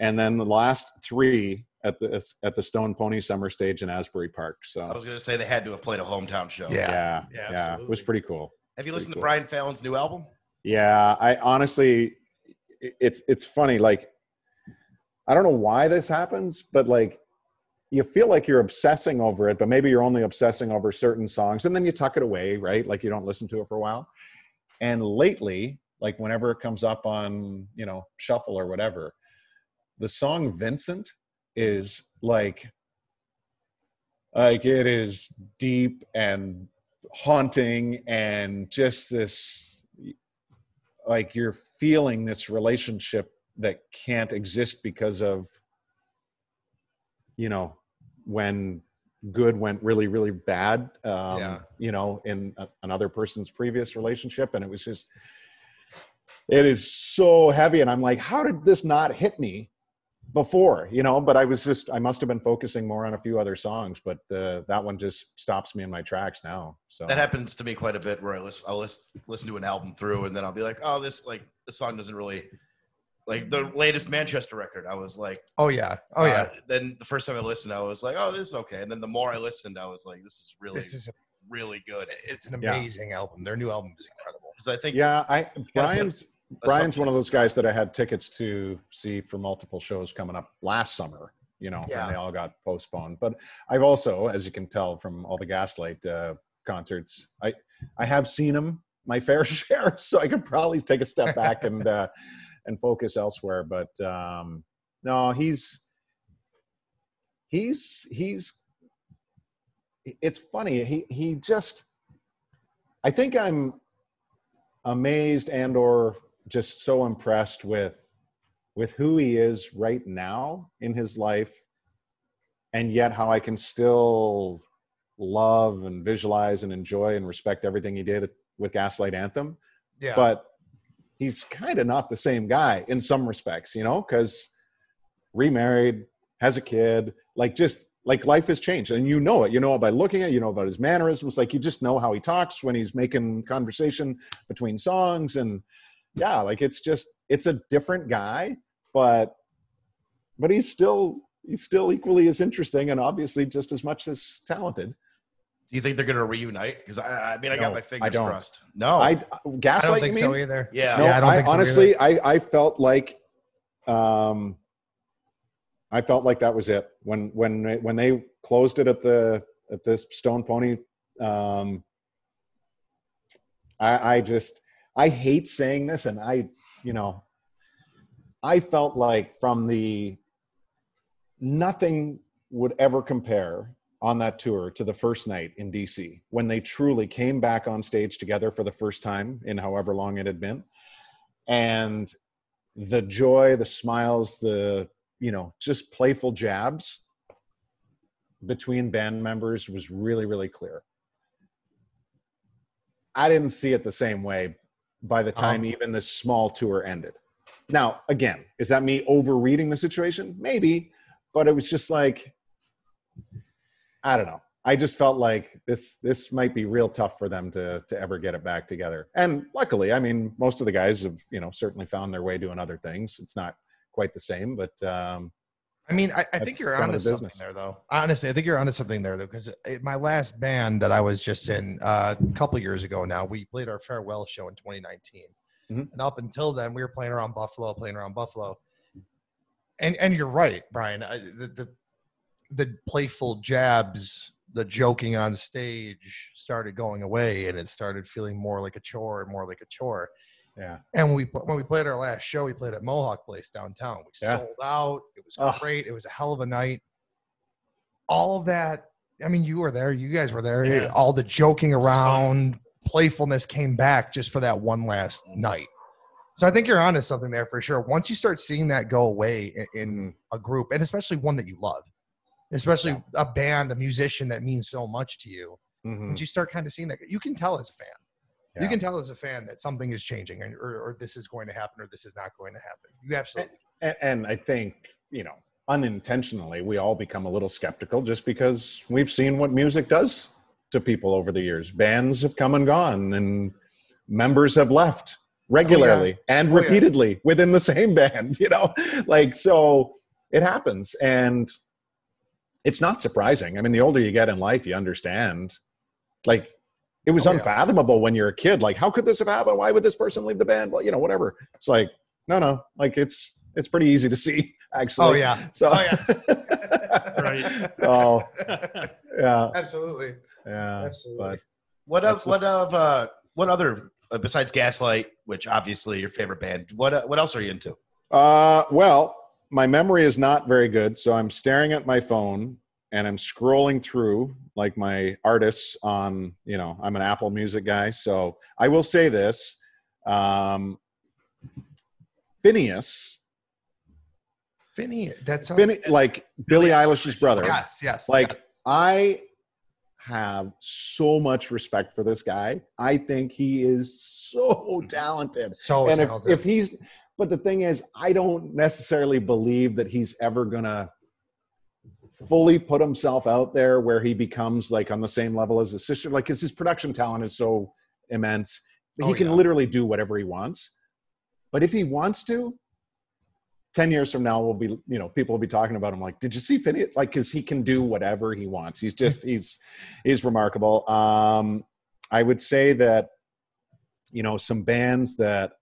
and then the last three at the at the Stone Pony Summer Stage in Asbury Park. So I was going to say they had to have played a hometown show. Yeah. yeah, Yeah, yeah, it was pretty cool. Have you listened cool. to Brian Fallon's new album? Yeah, I honestly, it's it's funny. Like, I don't know why this happens, but like, you feel like you're obsessing over it, but maybe you're only obsessing over certain songs, and then you tuck it away, right? Like you don't listen to it for a while. And lately, like whenever it comes up on you know shuffle or whatever, the song Vincent is like, like it is deep and haunting and just this like you're feeling this relationship that can't exist because of you know when good went really really bad um Yeah. you know in a, another person's previous relationship. And it was just it is so heavy. And i'm like how did this not hit me before you know? But i was just i must have been focusing more on a few other songs but uh, that one just stops me in my tracks now. So That happens to me quite a bit where I listen, I'll listen, listen to an album through and then I'll be like, oh, this like the song doesn't really like the latest Manchester record. I was like, Oh yeah. Oh uh, yeah. then the first time I listened, I was like, oh, this is okay. And then the more I listened, I was like, this is really, This is a, really good. it's an Yeah. amazing album. Their new album is incredible. Because I think yeah i brian's brian's one of those guys that i had tickets to see for multiple shows coming up last summer you know Yeah. and they all got postponed but i've also as you can tell from all the gaslight uh, concerts i i have seen him my fair share so i could probably take a step back and uh and focus elsewhere but um no he's he's he's it's funny he he just i think i'm amazed and or just so impressed with with who he is right now in his life and yet how i can still love and visualize and enjoy and respect everything he did with gaslight anthem Yeah. but he's kind of not the same guy in some respects you know because remarried has a kid like just like life has changed and you know it. You know it by looking at you know about his mannerisms like you just know how he talks when he's making conversation between songs and yeah like it's just it's a different guy but but he's still he's still equally as interesting and obviously just as much as talented Do you think they're going to reunite? Because I, I mean, I got No, my I fingers don't. crossed. No. I I gaslight. don't think you so mean? either. yeah. No, Yeah, I don't I, think so honestly, I, I felt like, um, I felt like that was it when when when they closed it at the at this Stone Pony. Um, I, I just I hate saying this, and I you know, I felt like from the nothing would ever compare on that tour to the first night in DC when they truly came back on stage together for the first time in however long it had been. And the joy the smiles the you know just playful jabs between band members was really really clear. I didn't see it the same way by the time Um, even this small tour ended. Now again is that me overreading the situation? Maybe but it was just like i don't know i just felt like this this might be real tough for them to to ever get it back together and luckily i mean most of the guys have you know certainly found their way doing other things it's not quite the same but um I mean, I, I think you're onto something business. there, though. Honestly, I think you're onto something there, though, because my last band that I was just in uh, a couple years ago now, we played our farewell show in 2019, Mhm. and up until then, we were playing around Buffalo, playing around Buffalo, and and you're right, Brian. I, the, the the playful jabs, the joking on stage started going away, and it started feeling more like a chore and more like a chore. yeah And we when we played our last show, we played at Mohawk Place downtown. We Yeah. sold out. It was Ugh. great. It was a hell of a night. All that. I mean, you were there. You guys were there. Yeah. All the joking around, playfulness came back just for that one last night. So I think you're onto something there for sure. Once you start seeing that go away in, in a group, and especially one that you love, especially a band, a musician that means so much to you, Mhm. once you start kind of seeing that, you can tell as a fan. You can tell as a fan that something is changing, and, or, or this is going to happen, or this is not going to happen. You absolutely. and, and i think you know unintentionally we all become a little skeptical just because we've seen what music does to people over the years bands have come and gone and members have left regularly and Oh, yeah. repeatedly within the same band you know like so it happens and it's not surprising i mean the older you get in life you understand like it was Oh, yeah. unfathomable when you're a kid like how could this have happened why would this person leave the band well you know whatever it's like no no like it's it's pretty easy to see actually Oh yeah. so Oh yeah. Right. so yeah Absolutely. yeah Absolutely. but What That's of what just- of uh what other uh, besides Gaslight, which obviously your favorite band? What uh, what else are you into? Uh, well, my memory is not very good, so I'm staring at my phone and I'm scrolling through like my artists on, you know, I'm an Apple Music guy, so I will say this. Um, Finneas, Finny, that's Finneas like Billie Eilish's brother. Yes, yes. Like yes. I have so much respect for this guy. I think he is so talented. so and if, if he's but the thing is i don't necessarily believe that he's ever gonna fully put himself out there where he becomes like on the same level as his sister. Like 'cause his production talent is so immense. That he Oh, can yeah. literally do whatever he wants. But if he wants to 10 years from now we'll be you know people will be talking about him like did you see Finneas? like because he can do whatever he wants. He's just he's he's remarkable. Um i would say that you know some bands that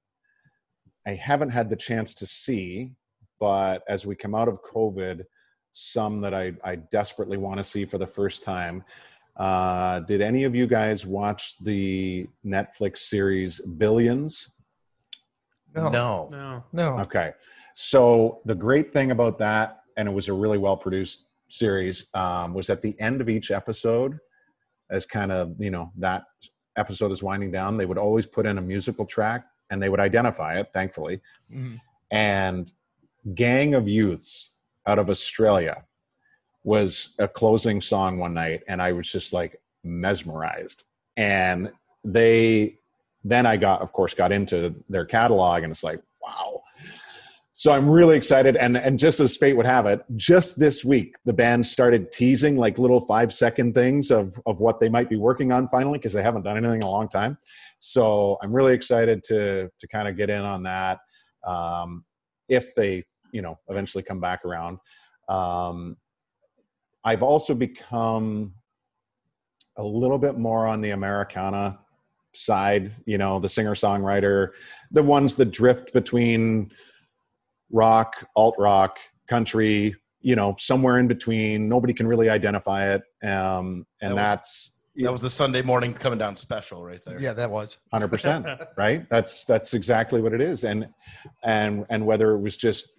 i haven't had the chance to see but as we come out of covid some that i, I desperately want to see for the first time uh, did any of you guys watch the netflix series billions no, no, No. No. no. Okay. So the great thing about that, and it was a really well produced series, um, was at the end of each episode, as kind of, you know, that episode is winding down, they would always put in a musical track and they would identify it, thankfully. Mhm. And Gang of Youths out of Australia was a closing song one night, and I was just like mesmerized. And they then I got, of course, got into their catalog, and it's like, wow. So I'm really excited, and and just as fate would have it, just this week the band started teasing like little five second things of of what they might be working on finally because they haven't done anything in a long time. So I'm really excited to to kind of get in on that um, if they you know eventually come back around. Um, I've also become a little bit more on the Americana side, you know, the singer songwriter, the ones that drift between rock, alt rock, country, you know, somewhere in between. Nobody can really identify it. Um, and That was- that's That was the Sunday morning coming down special right there. Yeah, that was. hundred percent, right? That's that's exactly what it is. And and and whether it was just,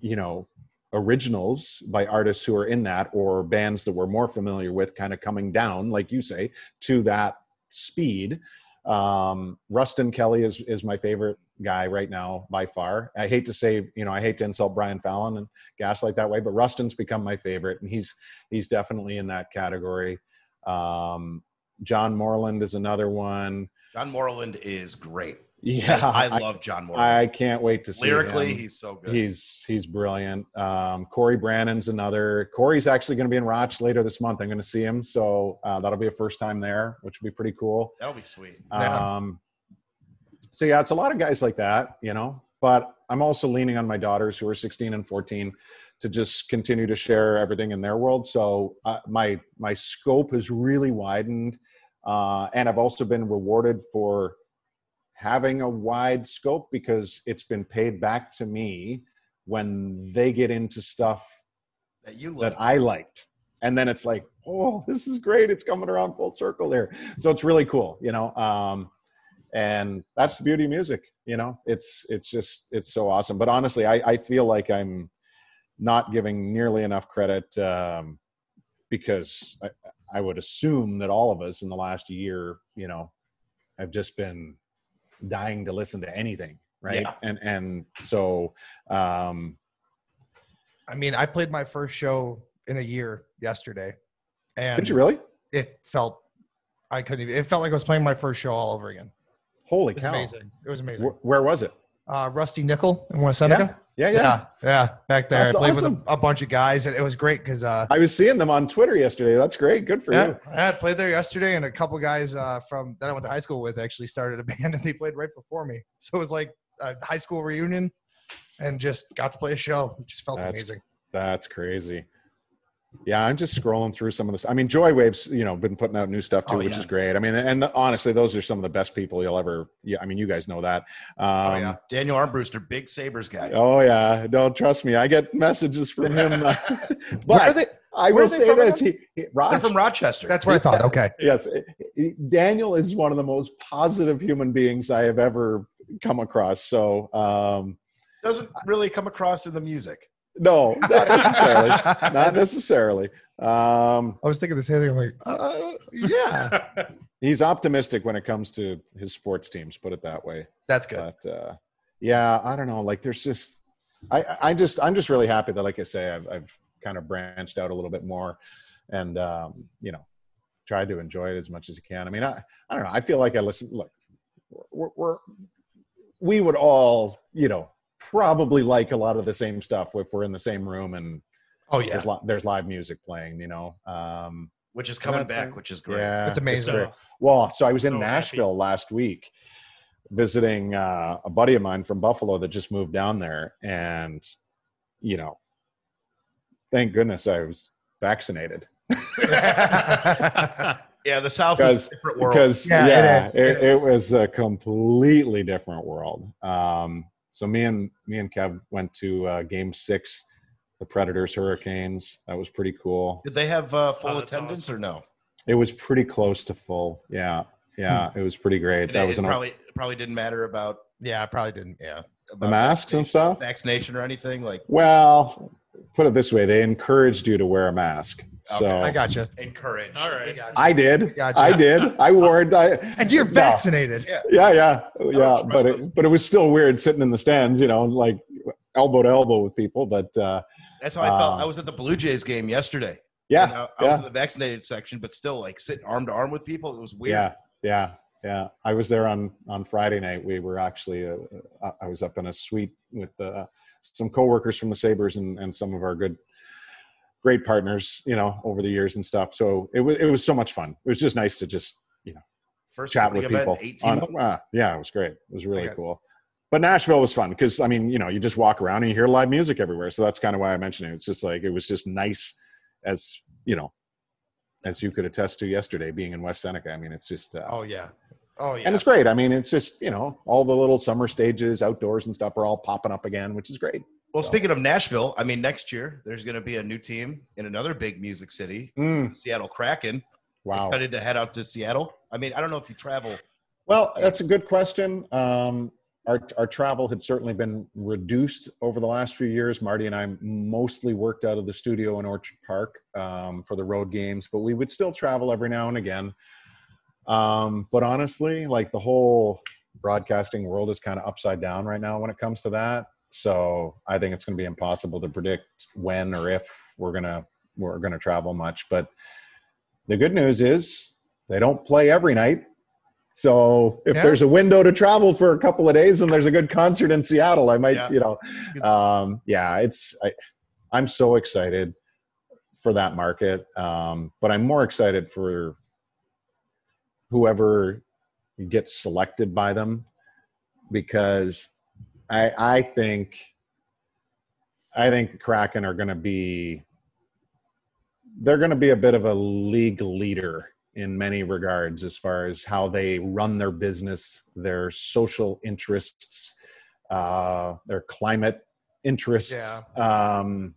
you know, originals by artists who are in that or bands that we're more familiar with kind of coming down, like you say, to that speed. Um, Ruston Kelly is is my favorite guy right now by far. I hate to say, you know, I hate to insult Brian Fallon and Gaslight that way, but Ruston's become my favorite, and he's he's definitely in that category. Um, John Moreland is another one. John Moreland is great. Yeah, I, I, love John Moreland. I can't wait to see him. Lyrically, him. he's so good. He's he's brilliant. Um, Cory Branan's another. Cory's actually going to be in Roch later this month. I'm going to see him, so uh, that'll be a first time there, which will be pretty cool. That'll be sweet. Yeah. Um, so yeah, it's a lot of guys like that, you know. But I'm also leaning on my daughters who are 16 and 14 to just continue to share everything in their world. So uh, my my scope has really widened, uh, and I've also been rewarded for having a wide scope because it's been paid back to me when they get into stuff That you love. that I liked. And then it's like, oh, this is great. It's coming around full circle here. So it's really cool, you know. Um, and that's the beauty of music, you know. It's it's just it's so awesome. But honestly, I, I feel like I'm not giving nearly enough credit um, because I, I would assume that all of us in the last year, you know, have just been dying to listen to anything, right? Yeah. And and so um, I mean, I played my first show in a year yesterday, and did you really? it felt I couldn't even. It felt like I was playing my first show all over again. Holy It was cow! amazing. It was amazing. Wh- Where was it? Uh, Rusty Nickel in West Seneca. Yeah, yeah. Yeah, yeah, back there. That's I played awesome. with a, a bunch of guys, and it was great because uh, I was seeing them on Twitter yesterday. That's great. Good for yeah, you. I played there yesterday, and a couple guys uh, from that I went to high school with actually started a band, and they played right before me. So it was like a high school reunion, and just got to play a show. It just felt That's amazing. That's crazy. Yeah, I'm just scrolling through some of this. I mean, Joywaves, you know, been putting out new stuff too, Oh, which yeah. is great. I mean, and honestly, those are some of the best people you'll ever. Yeah, I mean, you guys know that. Um, Oh yeah, Daniel Armbruster, big Sabres guy. Oh yeah, don't trust me. I get messages from him. uh, are but they? I will are they say from this: again? he, he, They're from Rochester. That's what I thought. Okay, yes, Daniel is one of the most positive human beings I have ever come across. So, um, doesn't really come across in the music. No, not necessarily. not necessarily. Um, I was thinking the same thing. I'm like, uh, yeah, he's optimistic when it comes to his sports teams. Put it that way. that's good. But uh, yeah, I don't know. Like, there's just, I, I just, I'm just really happy that, like I say, I've, I've kind of branched out a little bit more, and um, you know, tried to enjoy it as much as you can. I mean, I, I don't know. I feel like I listen. Look, we're, we're we would all, you know, probably like a lot of the same stuff if we're in the same room and Oh yeah, there's, li- there's live music playing. You know. Um, Which is coming back, right. which is great. Yeah, That's amazing. great. Well, so I was in So happy. Nashville last week visiting uh, a buddy of mine from Buffalo that just moved down there, and you know, thank goodness I was vaccinated Yeah, the South Because- is a different world. because Yeah, yeah, it is. it, It it is. was a completely different world. Um, so me and me and Kev went to uh, Game Six, the Predators Hurricanes. That was pretty cool. Did they have uh, full Oh, attendance awesome. or no? It was pretty close to full. Yeah, yeah, it was pretty great. It, That it was an probably probably didn't matter about, yeah, probably didn't. Yeah, the masks and stuff. vaccination or anything like Well, put it this way: they encouraged you to wear a mask. So I got you. encouraged. All right. I did. Gotcha. I did. I wore it. I, And you're No. vaccinated. Yeah. Yeah, yeah, yeah. But it, but it was still weird sitting in the stands, you know, like elbow to elbow with people. But uh, That's how I felt. Uh, I was at the Blue Jays game yesterday. yeah, And I, I was yeah. in the vaccinated section, but still like sitting arm to arm with people. It was weird. Yeah, yeah, yeah. I was there on on Friday night. We were actually, uh, uh, I was up in a suite with uh, some coworkers from the Sabres and and some of our good, great partners, you know, over the years and stuff. So it was it was so much fun. It was just nice to just you know First chat with people. on- uh, yeah, it was great. It was really Okay. cool. But Nashville was fun because I mean, you know, you just walk around and you hear live music everywhere. So that's kind of why I mentioned it. It's just like it was just nice as you know as you could attest to yesterday, being in West Seneca. I mean, it's just, uh, Oh yeah. Oh yeah. and it's great. I mean, it's just you know all the little summer stages, outdoors and stuff are all popping up again, which is great. Well, So- speaking of Nashville, I mean, next year there's going to be a new team in another big music city, Mm, Seattle Kraken. wow. Excited to head out to Seattle. I mean, I don't know if you travel. Well, that's a good question. Um, our, our travel had certainly been reduced over the last few years. Marty and I mostly worked out of the studio in Orchard Park um, for the road games, but we would still travel every now and again. Um, but honestly, like the whole broadcasting world is kind of upside down right now when it comes to that. So I think it's going to be impossible to predict when or if we're gonna we're gonna travel much. But the good news is they don't play every night. So if Yeah. there's a window to travel for a couple of days and there's a good concert in Seattle, I might, Yeah. you know, um, yeah, it's I, I'm so excited for that market, um, but I'm more excited for whoever gets selected by them because I I think I think the Kraken are going to be they're going to be a bit of a league leader in many regards as far as how they run their business, their social interests, uh, their climate interests. Um,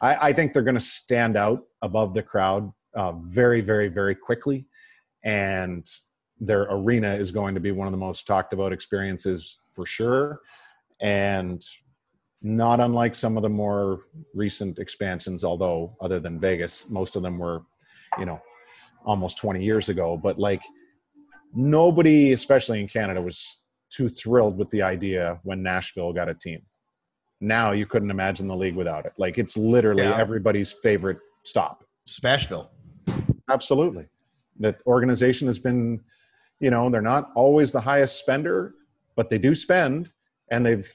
I, I think they're going to stand out above the crowd uh, very, very, very quickly. And their arena is going to be one of the most talked about experiences for sure. And not unlike some of the more recent expansions, although other than Vegas, most of them were, you know, almost 20 years ago. But like nobody, especially in Canada, was too thrilled with the idea when Nashville got a team. Now you couldn't imagine the league without it. Like it's literally Yeah. everybody's favorite stop. Smashville. Absolutely. That organization has been, you know, they're not always the highest spender, but they do spend and they've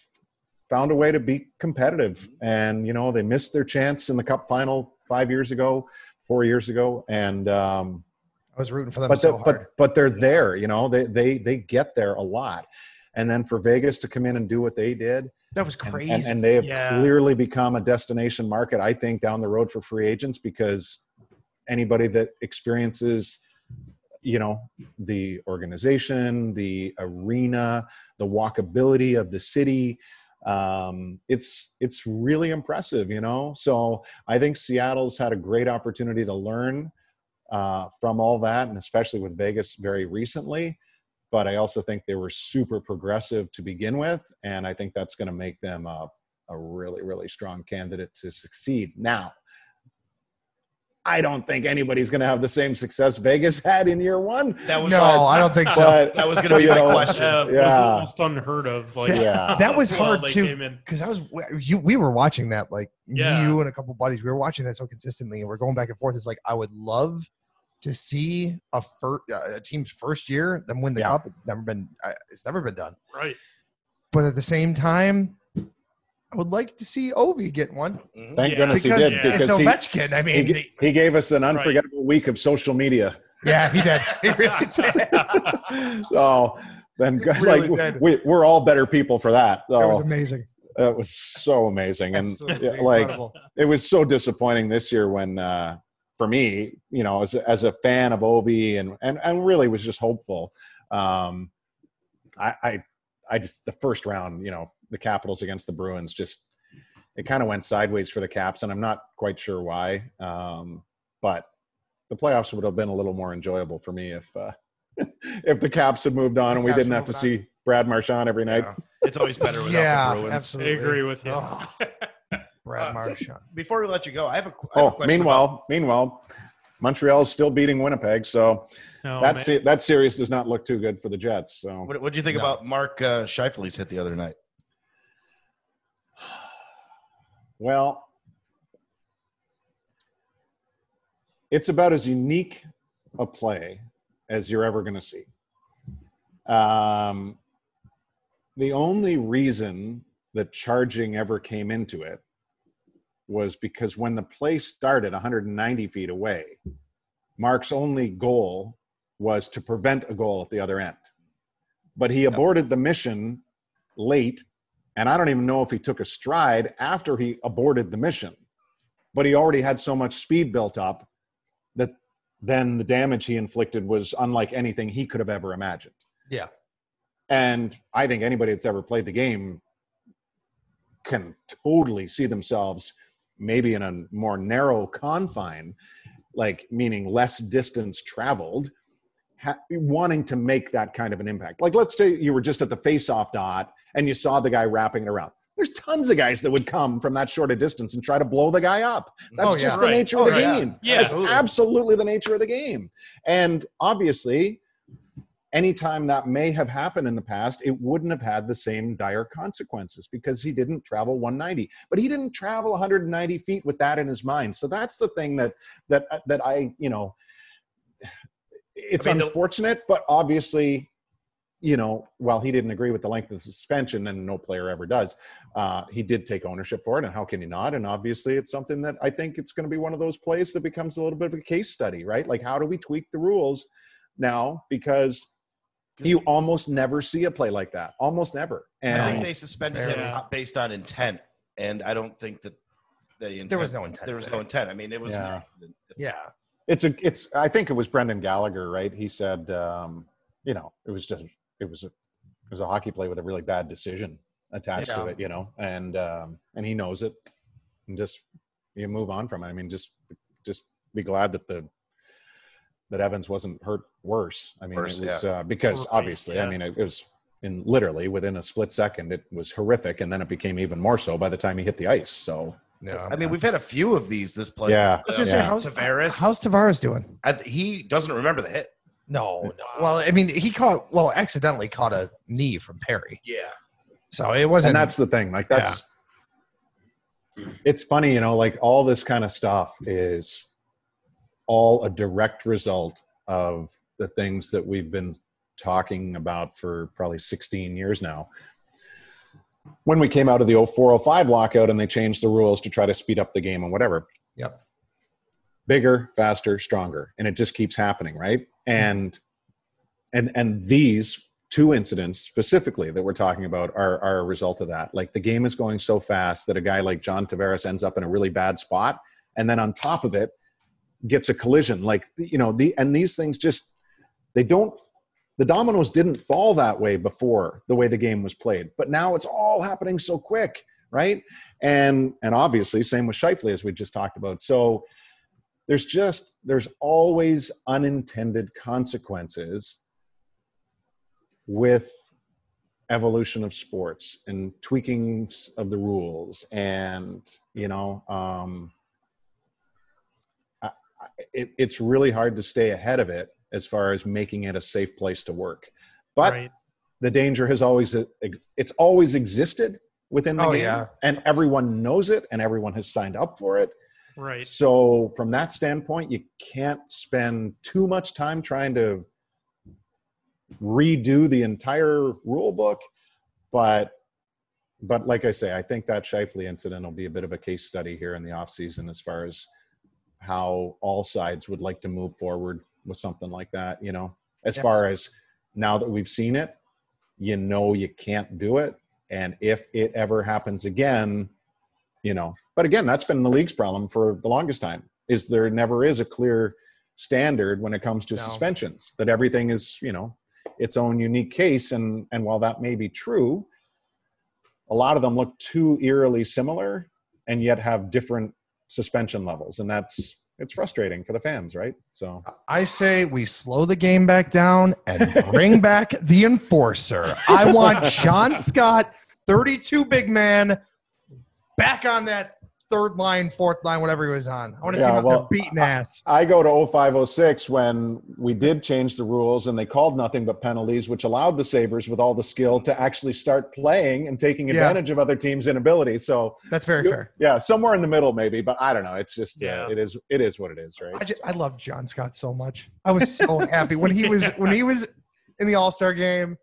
found a way to be competitive. And, you know, they missed their chance in the cup final five years ago, four years ago. And, um, I was rooting for them but, so they're- hard. but, but they're there, you know, they, they, they get there a lot. And then for Vegas to come in and do what they did, that was and- crazy. and, and they have Yeah. clearly become a destination market, I think, down the road for free agents because anybody that experiences, you know, the organization, the arena, the walkability of the city, um, it's it's really impressive, you know. So I think Seattle's had a great opportunity to learn uh, from all that, and especially with Vegas very recently but I also think they were super progressive to begin with, and I think that's going to make them a, a really, really strong candidate to succeed. Now, I don't think anybody's going to have the same success Vegas had in year one. That was no, hard. I don't think so. But That was going to be you my know, question. Yeah, it was almost unheard of. Like, Yeah. that was hard too. because I was you we were watching that like Yeah. you and a couple buddies we were watching that so consistently and we're going back and forth. It's like I would love to see a fir- uh, a team's first year them win the Yeah. cup. It's never been uh, it's never been done. Right. But at the same time, I would like to see Ovi get one Mhm. Thank Yeah. goodness he because did yeah. it's because he, Ovechkin. I mean, g- he gave us an unforgettable week of social media. yeah, he did. He really did. so then, really like, did. we, we're all better people for that. That was amazing. that was so amazing, and Absolutely yeah, like incredible. it was so disappointing this year when uh for me you know as, a- as a fan of ovi and and, and really was just hopeful um I, I i just the first round you know the capitals against the bruins just it kind of went sideways for the caps and i'm not quite sure why um but the playoffs would have been a little more enjoyable for me if uh if the caps had moved on and we didn't have to moved see brad marchand every night Yeah. It's always better without yeah, the Bruins. I agree with you. Oh, Brad Uh, Marchand. Before we let you go, I have a, I have a oh question meanwhile meanwhile montreal is still beating winnipeg so No, that se- that series does not look too good for the Jets. So What what do you think No. about Mark uh, Scheifele's hit the other night? Well, it's about as unique a play as you're ever going to see. Um, the only reason that charging ever came into it was because when the play started 190 feet away, Mark's only goal was to prevent a goal at the other end. But he aborted the mission late, and I don't even know if he took a stride after he aborted the mission. But he already had so much speed built up that then the damage he inflicted was unlike anything he could have ever imagined. Yeah. And I think anybody that's ever played the game can totally see themselves maybe in a more narrow confine, like meaning less distance traveled, ha- wanting to make that kind of an impact. Like, let's say you were just at the face-off dot and you saw the guy wrapping it around. There's tons of guys that would come from that short a distance and try to blow the guy up. That's Oh, yeah. just the nature Oh, of the yeah. game. Yeah. It's absolutely the nature of the game. And obviously, anytime that may have happened in the past, it wouldn't have had the same dire consequences because he didn't travel 190. But he didn't travel 190 feet with that in his mind. So that's the thing that that that I, you know, it's I mean, the- unfortunate, but obviously, you know, while he didn't agree with the length of the suspension, and no player ever does, uh, he did take ownership for it. And how can he not? And obviously, it's something that I think it's going to be one of those plays that becomes a little bit of a case study, right? Like, how do we tweak the rules now? Because you almost never see a play like that, almost never. I think they suspended him Yeah. based on intent, and I don't think that the intent, There was no intent There was no intent. I mean, it was an Yeah. accident. Yeah. it's a it's i think it was brendan gallagher right he said um you know it was just it was a it was a hockey play with a really bad decision attached to it you know and um and he knows it and just you move on from it i mean just just be glad that the that evans wasn't hurt worse i mean Worse, it was uh, because Right, obviously i mean it, it was in literally within a split second it was horrific and then it became even more so by the time he hit the ice so Yeah. I mean, we've had a few of these this play. yeah I was gonna say, how's Tavares. How's Tavares doing? I, he doesn't remember the hit. No, no. Well, I mean, he caught well, accidentally caught a knee from Perry, Yeah. so it wasn't. and that's the thing like that's it's funny you know like all this kind of stuff is all a direct result of the things that we've been talking about for probably 16 years now when we came out of the 0405 lockout and they changed the rules to try to speed up the game and whatever Yep. Bigger faster stronger. And it just keeps happening right? And and and these two incidents specifically that we're talking about are, are a result of that. Like the game is going so fast that a guy like john tavares ends up in a really bad spot. And then on top of it gets a collision. Like you know the and these things just they don't the dominoes didn't fall that way before the way the game was played. But now it's all happening so quick right? And and obviously same with Scheifele as we just talked about. So there's just there's always unintended consequences with evolution of sports and tweaking of the rules and you know um I, I- it, it's really hard to stay ahead of it as far as making it a safe place to work but right. the danger has always it's always existed within the Oh, game yeah. and everyone knows it and everyone has signed up for it Right. so from that standpoint you can't spend too much time trying to redo the entire rule book but but like i say i think that Scheifele incident will be a bit of a case study here in the off season as far as how all sides would like to move forward with something like that you know as Yes. far as now that we've seen it you know you can't do it and if it ever happens again you know but again that's been the league's problem for the longest time is there never is a clear standard when it comes to No. suspensions that everything is you know its own unique case and and while that may be true a lot of them look too eerily similar and yet have different suspension levels and that's it's frustrating for the fans right so I say we slow the game back down and bring back the enforcer. I want John Scott, 32 big man, back on that third line, fourth line, whatever he was on. I want to see Yeah, him out well, beating ass. I go to 0506 when we did change the rules and they called nothing but penalties, which allowed the Sabres with all the skill to actually start playing and taking Yeah. advantage of other teams' inability. So, That's very fair. yeah, somewhere in the middle, maybe, but I don't know. It's just, yeah, Yeah. it is, it is what it is, right? I, just, I love John Scott so much. I was so happy when he was when he was in the All Star game,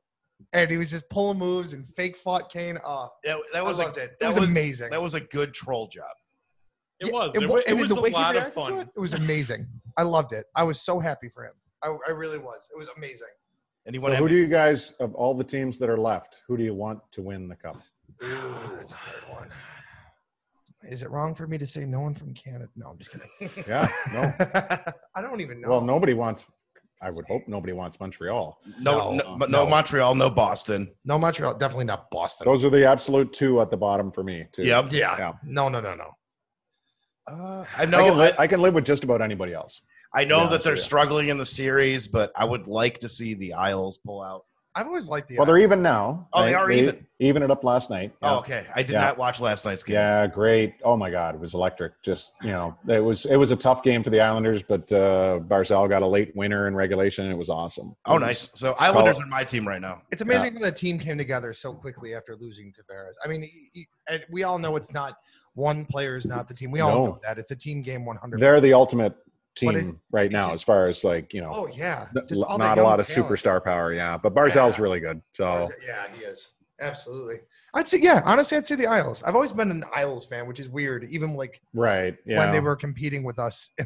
and he was just pulling moves and fake fought Kane. Ah, oh, That, that was a, loved it. It that was amazing. That was a good troll job. It Yeah, was. It, It, wa- wa- it and was a lot of fun. It, it was amazing. I loved it. I was so happy for him. I, I really was. It was amazing. And he So who do you guys, of all the teams that are left, who do you want to win the cup? That's a hard one. Is it wrong for me to say no one from Canada? No, I'm just kidding. Yeah, no. I don't even know. Well, nobody wants. I would hope nobody wants Montreal. No, No, no, no no. Montreal, no Boston. No Montreal, definitely not Boston. Those are the absolute two at the bottom for me. Too. Yep. yeah. Yeah. No, no, no, no. Uh, I I can, know. li- I, I can live with just about anybody else. I know Yeah, that they're sure. struggling in the series, but I would like to see the Isles pull out. I've always liked the. Well, they're even now. Oh, they are even. Even it up last night. Oh, okay. I did Yeah. not watch last night's game. Yeah, great. Oh my God, it was electric. Just you know, it was it was a tough game for the Islanders, but uh, Barzal got a late winner in regulation. And it was awesome. Oh, was- nice. So Islanders are my team right now. It's amazing how the team came together so quickly after losing Tavares. I mean, he- he- and we all know it's not one player is not the team. We all No. know that it's a team game 100. They're the ultimate team it's- right now, just- as far as like you know, oh yeah, just not a lot of talent. superstar power. Yeah, but Barzal's Yeah. really good. So Yeah, he is absolutely. I'd say yeah. Honestly, I'd say the Isles. I've always been an Isles fan, which is weird. Even like right, yeah. when they were competing with us.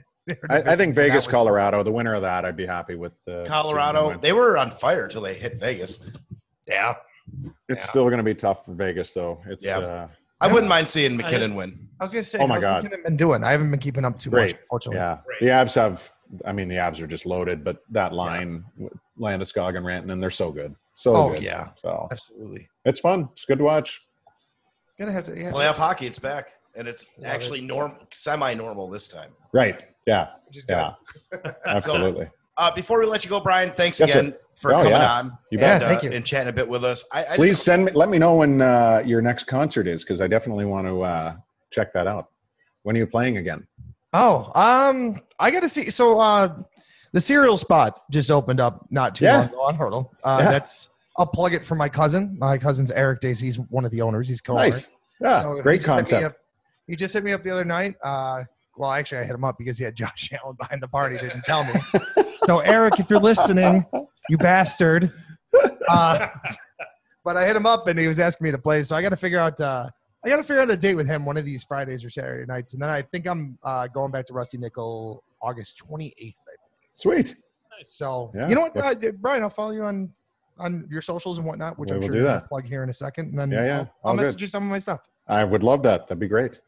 I, I think Vegas, Colorado, the winner of that, I'd be happy with. Uh, Colorado, they were on fire till they hit Vegas. Yeah, It's yeah. still going to be tough for Vegas, though. It's Yeah. uh, I wouldn't mind seeing MacKinnon win. I was gonna say. Oh my how's God. MacKinnon been doing? I haven't been keeping up too Great. much, unfortunately. yeah. The Avs have. I mean, the Avs are just loaded, but that line, with Landeskog and Rantanen, they're so good, so Oh, good. yeah. So absolutely. it's fun. It's good to watch. Gonna have to. Yeah, Playoff hockey, it's back. And it's Love actually norm semi-normal this time. Right. Yeah. which is good. Yeah. Absolutely. Uh, before we let you go, Brian, thanks Yes, sir. again for Oh, coming yeah. on. You Yeah, and, uh, thank you. And chatting a bit with us. I, I Please just, send me. Let me know when uh, your next concert is, because I definitely want to uh, check that out. When are you playing again? Oh, um, I got to see. So, uh, the cereal spot just opened up not too Yeah. long ago on Hertel. Uh, Yeah. That's I'll plug it for my cousin. My cousin's Eric Dace. He's one of the owners. He's co-owner. Nice. Yeah. So great just hit me concept. up- He just hit me up the other night. Uh, well, actually, I hit him up because he had Josh Allen behind the bar. and He didn't tell me. so, Eric, if you're listening, you bastard. Uh, but I hit him up and he was asking me to play. So I got to figure out. Uh, I got to figure out a date with him one of these Fridays or Saturday nights, and then I think I'm uh, going back to Rusty Nickel August 28th. Sweet. So Yeah. you know what, uh, Brian? I'll follow you on on your socials and whatnot, which We I'm sure do you're gonna that. plug here in a second, and then Yeah, yeah. I'll, I'll All good. message you some of my stuff. I would love that. That'd be great.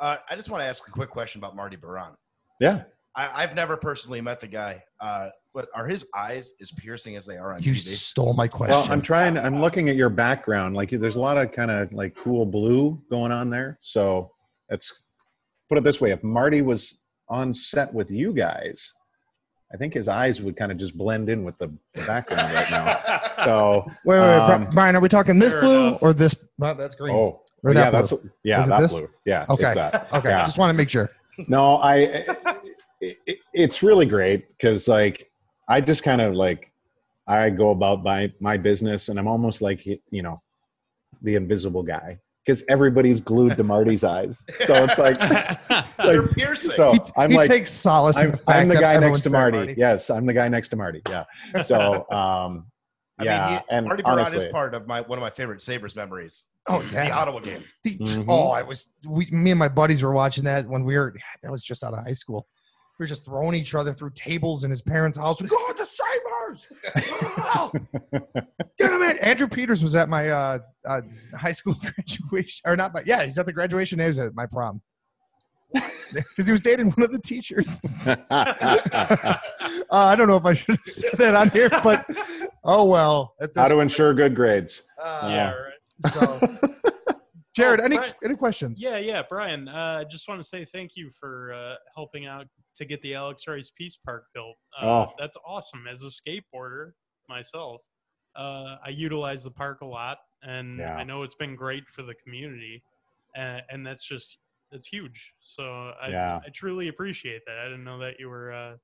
Uh, I just want to ask a quick question about Marty Biron. Yeah. I, I've never personally met the guy, uh, but are his eyes as piercing as they are on You TV? stole my question. Well, I'm trying. I'm looking at your background. Like, there's a lot of kind of like cool blue going on there. So let's put it this way: if Marty was on set with you guys, I think his eyes would kind of just blend in with the, the background right now. So, wait, wait, wait, um, Brian, are we talking this blue enough. or this? No, that's green. oh, Or yeah, that that's blue? yeah, Was it that this? blue. Yeah, Okay. it's that. okay, yeah. just want to make sure. No, I. It, it, it's really great because like I just kind of like I go about my my business and I'm almost like you know the invisible guy because everybody's glued to Marty's eyes. So it's like, They're like piercing. so I'm he like takes solace I'm, the fact I'm the guy everyone next to said Marty. Yes, I'm the guy next to Marty. Yeah. So um I yeah, mean, he, and Marty Biron honestly, is part of my one of my favorite Sabres memories. Oh, yeah, the yeah. Ottawa game. The- Mhm. Oh, I was. We, me and my buddies were watching that when we were. That was just out of high school. We were just throwing each other through tables in his parents' house. Go the Sabres! Oh, Get him in. Andrew Peters was at my uh, uh, high school graduation, or not? But yeah, he's at the graduation. He was at my prom because he was dating one of the teachers. Uh, I don't know if I should have said that on here, but oh well. At how this, to ensure good grades. uh, yeah, right. So, Jared, Oh, any Brian- any questions? Yeah, yeah, Brian. Uh, I just want to say thank you for uh, helping out to get the Alix Rice Peace Park built. Uh, Oh. That's awesome. As a skateboarder myself, uh, I utilize the park a lot, and Yeah. I know it's been great for the community, and, and that's just that's huge. So I, Yeah. I truly appreciate that. I didn't know that you were. Uh,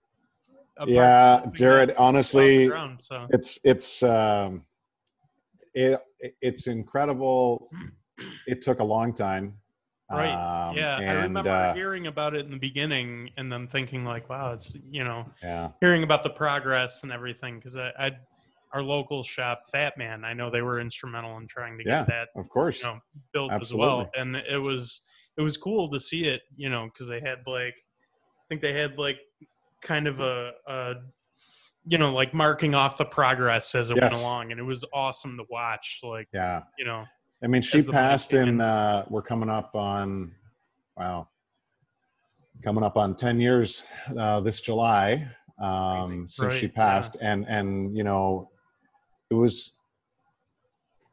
a yeah, Jared, that- off the honestly, ground, so it's it's um it it's incredible it took a long time Right. um, yeah, I remember uh, hearing about it in the beginning, and then thinking like, "Wow, it's you know." yeah. hearing about the progress and everything because I, I our local shop fat man i know they were instrumental in trying to get that of course. you know built as well. And it was it was cool to see it you know because they had like i think they had like kind of a, a you know like marking off the progress as it went along and it was awesome to watch like yeah. you know i mean she As the money passed in uh we're coming up on wow, coming up on ten years uh, this July um, since she Right, passed, and and you know, it was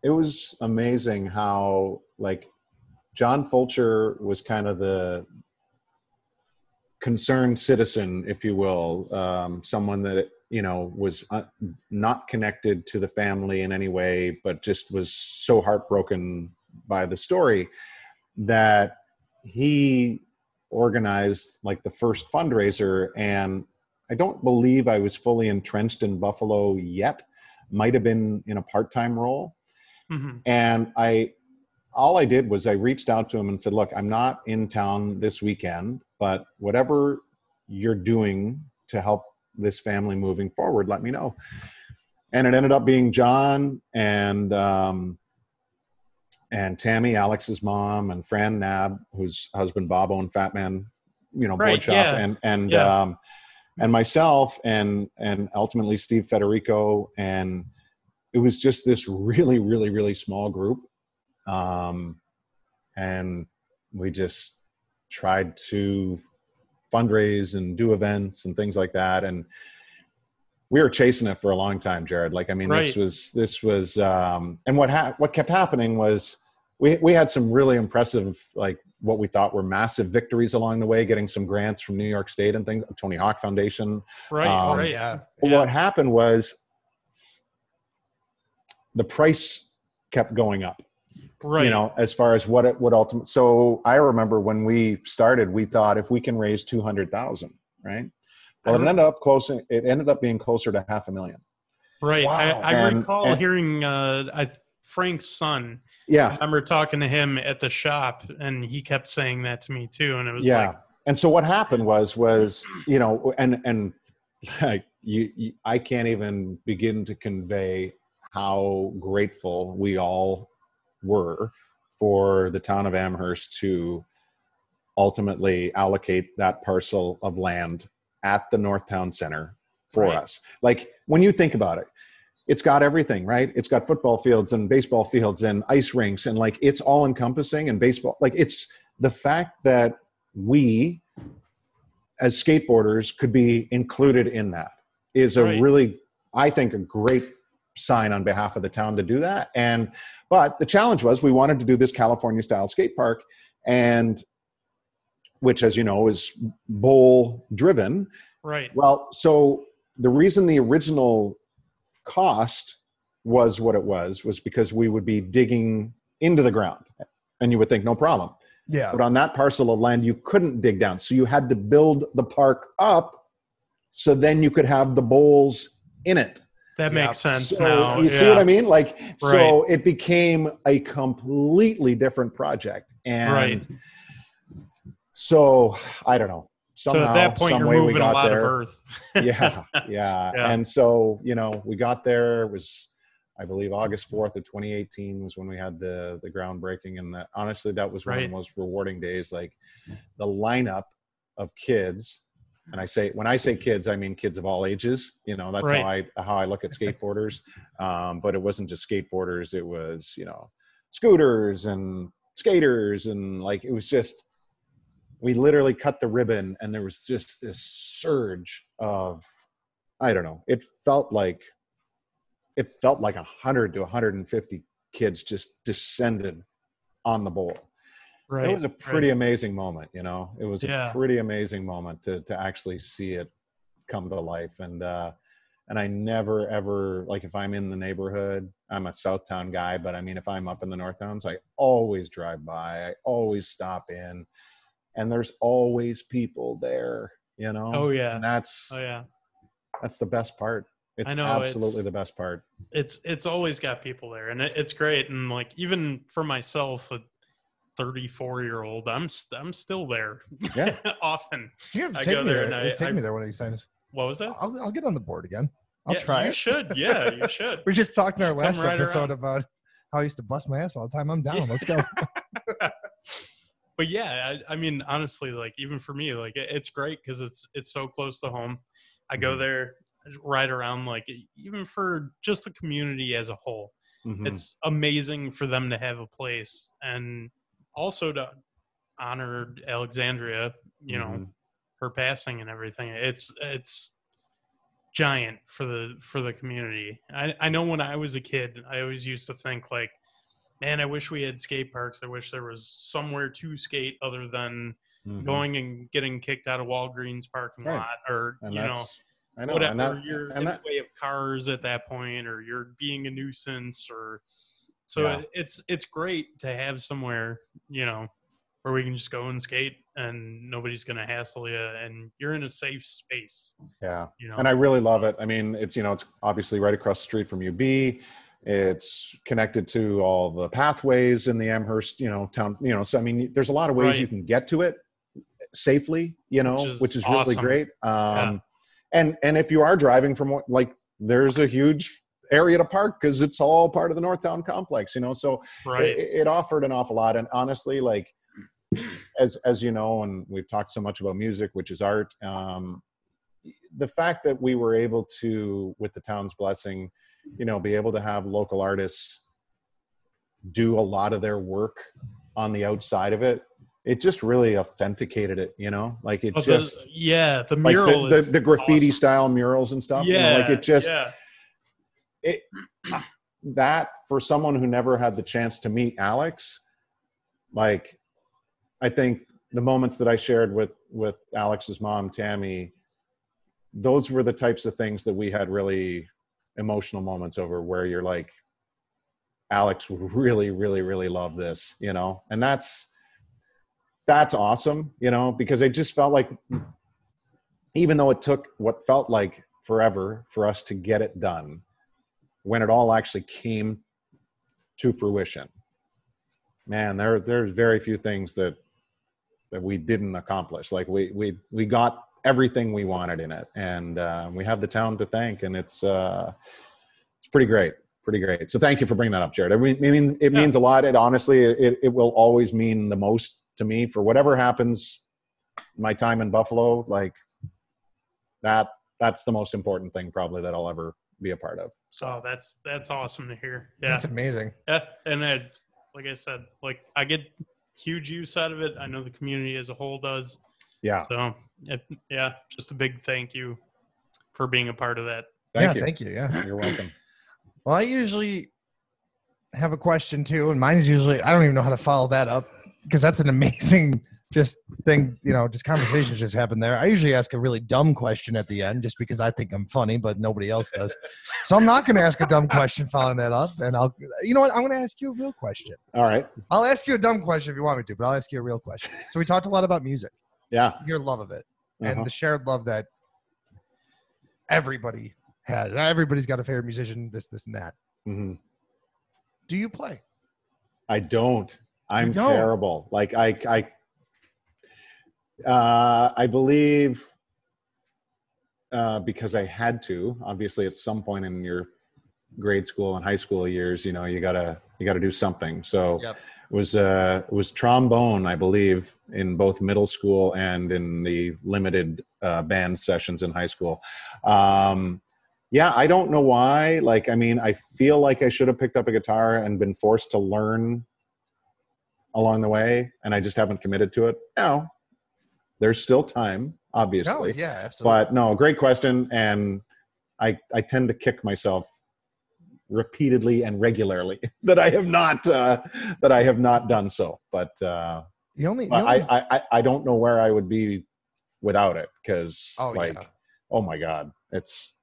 it was amazing how like John Fulcher was kind of the concerned citizen, if you will, um, someone that you know was uh, not connected to the family in any way, but just was so heartbroken by the story that he organized like the first fundraiser. And i don't believe i was fully entrenched in buffalo yet. Might have been in a part-time role. Mhm. and i all i did was i reached out to him and said look i'm not in town this weekend but whatever you're doing to help this family moving forward let me know and it ended up being john and um, and tammy alex's mom and fran nab whose husband bob owned fat man you know board shop yeah. and and Yeah. um, and myself and and ultimately steve federico and it was just this really really really small group um, and we just tried to fundraise and do events and things like that and we were chasing it for a long time jared like i mean this was this was um, and what ha- what kept happening was we we had some really impressive like what we thought were massive victories along the way getting some grants from new york state and things tony hawk foundation Right, Um, right. yeah. Yeah. what happened was the price kept going up right. you know as far as what it would ultimately so i remember when we started we thought if we can raise 200000 right well it ended up close it ended up being closer to half a million Right. I, Wow. I And- recall and- hearing uh, I, Frank's son. Yeah i yeah remember talking to him at the shop, and he kept saying that to me too. And it was yeah like, and so what happened was was you know and and like you, you i can't even begin to convey how grateful we all were for the town of amherst to ultimately allocate that parcel of land at the north town center for Right. us like when you think about it it's got everything right it's got football fields and baseball fields and ice rinks and like it's all encompassing and baseball like it's the fact that we as skateboarders could be included in that is a Right. really i think a great sign on behalf of the town to do that. And but the challenge was we wanted to do this california style skate park and which as you know is bowl driven. Right. well so the reason the original cost was what it was was because we would be digging into the ground and you would think no problem. Yeah. but on that parcel of land you couldn't dig down. So you had to build the park up so then you could have the bowls in it That Yeah. makes sense so now. you see what i mean? Like so it became a completely different project. And Right. so i don't know. Somehow, So at that point, you're we moving a got lot there. Of earth. yeah, yeah. Yeah. and so you know we got there. It was i believe august 4th of 2018 was when we had the the groundbreaking. And that honestly that was one of the most rewarding days. Like the lineup of kids and i say when i say kids i mean kids of all ages you know that's how i how i look at skateboarders. Um, but it wasn't just skateboarders it was you know scooters and skaters and like it was just we literally cut the ribbon and there was just this surge of i don't know it felt like it felt like a 100 to 150 kids just descended on the bowl right. it was a right. pretty amazing moment you know it was Yeah. a pretty amazing moment to to actually see it come to life and uh and i never ever like if i'm in the neighborhood i'm a southtown guy but i mean if i'm up in the north towns i always drive by i always stop in and there's always people there you know Oh, yeah. and that's Oh yeah. that's the best part it's I know, absolutely it's- the best part it's it's always got people there and it, it's great and like even for myself 34 year old i'm i'm still there Yeah. often You have to take go me there there. and I- take I- me there one of these times. what was that I'll, I'll get on the board again. I'll Yeah, try you it. should yeah you should We just talked in our last right episode around. about how I used to bust my ass all the time. I'm down. Let's go. but yeah I, I mean honestly like even for me like it, it's great because it's it's so close to home i go Mhm. there right around like even for just the community as a whole Mhm. it's amazing for them to have a place and also to honor Alexandria, you know, Mhm. her passing and everything. It's it's giant for the for the community. I I know when I was a kid, I always used to think like, man, I wish we had skate parks. I wish there was somewhere to skate other than Mhm. going and getting kicked out of Walgreens parking Right. lot or and you know I know, whatever that, you're in that- the way of cars at that point or you're being a nuisance or so Yeah. it's it's great to have somewhere you know where we can just go and skate and nobody's gonna hassle you and you're in a safe space yeah. you know and I really love it. I mean, it's you know, it's obviously right across the street from UB. It's connected to all the pathways in the Amherst, you know, town. You know, so I mean, there's a lot of ways you can get to it safely. You know, Which which is is, really great. Um, Yeah. And and if you are driving from like, there's a huge area to park because it's all part of the Northtown complex. You know, so right it, it offered an awful lot and honestly like as as you know and we've talked so much about music which is art um the fact that we were able to with the town's blessing you know be able to have local artists do a lot of their work on the outside of it it just really authenticated it you know like it the- just yeah the like mural the, the, the graffiti awesome. style murals and stuff you yeah know, like it just yeah it that for someone who never had the chance to meet Alex, like I think the moments that I shared with with Alex's mom, Tammy, those were the types of things that we had really emotional moments over where you're like, Alex would really, really, really love this, you know, and that's that's awesome, you know, because it just felt like even though it took what felt like forever for us to get it done when it all actually came to fruition. Man there there's very few things that that we didn't accomplish. Like we we we got everything we wanted in it and uh, we have the town to thank and it's uh it's pretty great pretty great. So thank you for bringing that up jared. I mean, it means a lot. It honestly it, it will always mean the most to me for whatever happens my time in buffalo. Like that that's the most important thing probably that i'll ever be a part of so oh, that's that's awesome to hear yeah That's amazing. Yeah, and I, like I said, like I get huge use out of it. I know the community as a whole does. yeah So, it, yeah, just a big thank you for being a part of that. thank yeah, you thank you. Yeah. you're welcome Well, I usually have a question too, and mine's usually I don't even know how to follow that up because that's an amazing just thing. You know, just conversations just happen there. I usually ask a really dumb question at the end just because I think I'm funny, but nobody else does. So I'm not going to ask a dumb question following that up, and I'll. You know what? I'm going to ask you a real question. all right I'll ask you a dumb question if you want me to, but I'll ask you a real question. So we talked a lot about music, yeah your love of it, and Uh-huh. the shared love that everybody has. Everybody's got a favorite musician, this, this, and that. Mhm. Do you play? I don't. I'm terrible. Like I, I, uh, I believe uh, because I had to. Obviously, at some point in your grade school and high school years, you know, you gotta you gotta do something. So Yep. it was uh, it was trombone, I believe, in both middle school and in the limited uh, band sessions in high school. Um, yeah, I don't know why. Like, I mean, I feel like I should have picked up a guitar and been forced to learn along the way, and I just haven't committed to it. No, there's still time, No, obviously. yeah, absolutely. But no, great question, and I I tend to kick myself repeatedly and regularly that I have not uh, that I have not done so. But uh, the only, the only I, I I I don't know where I would be without it because Oh, like yeah. oh my god, it's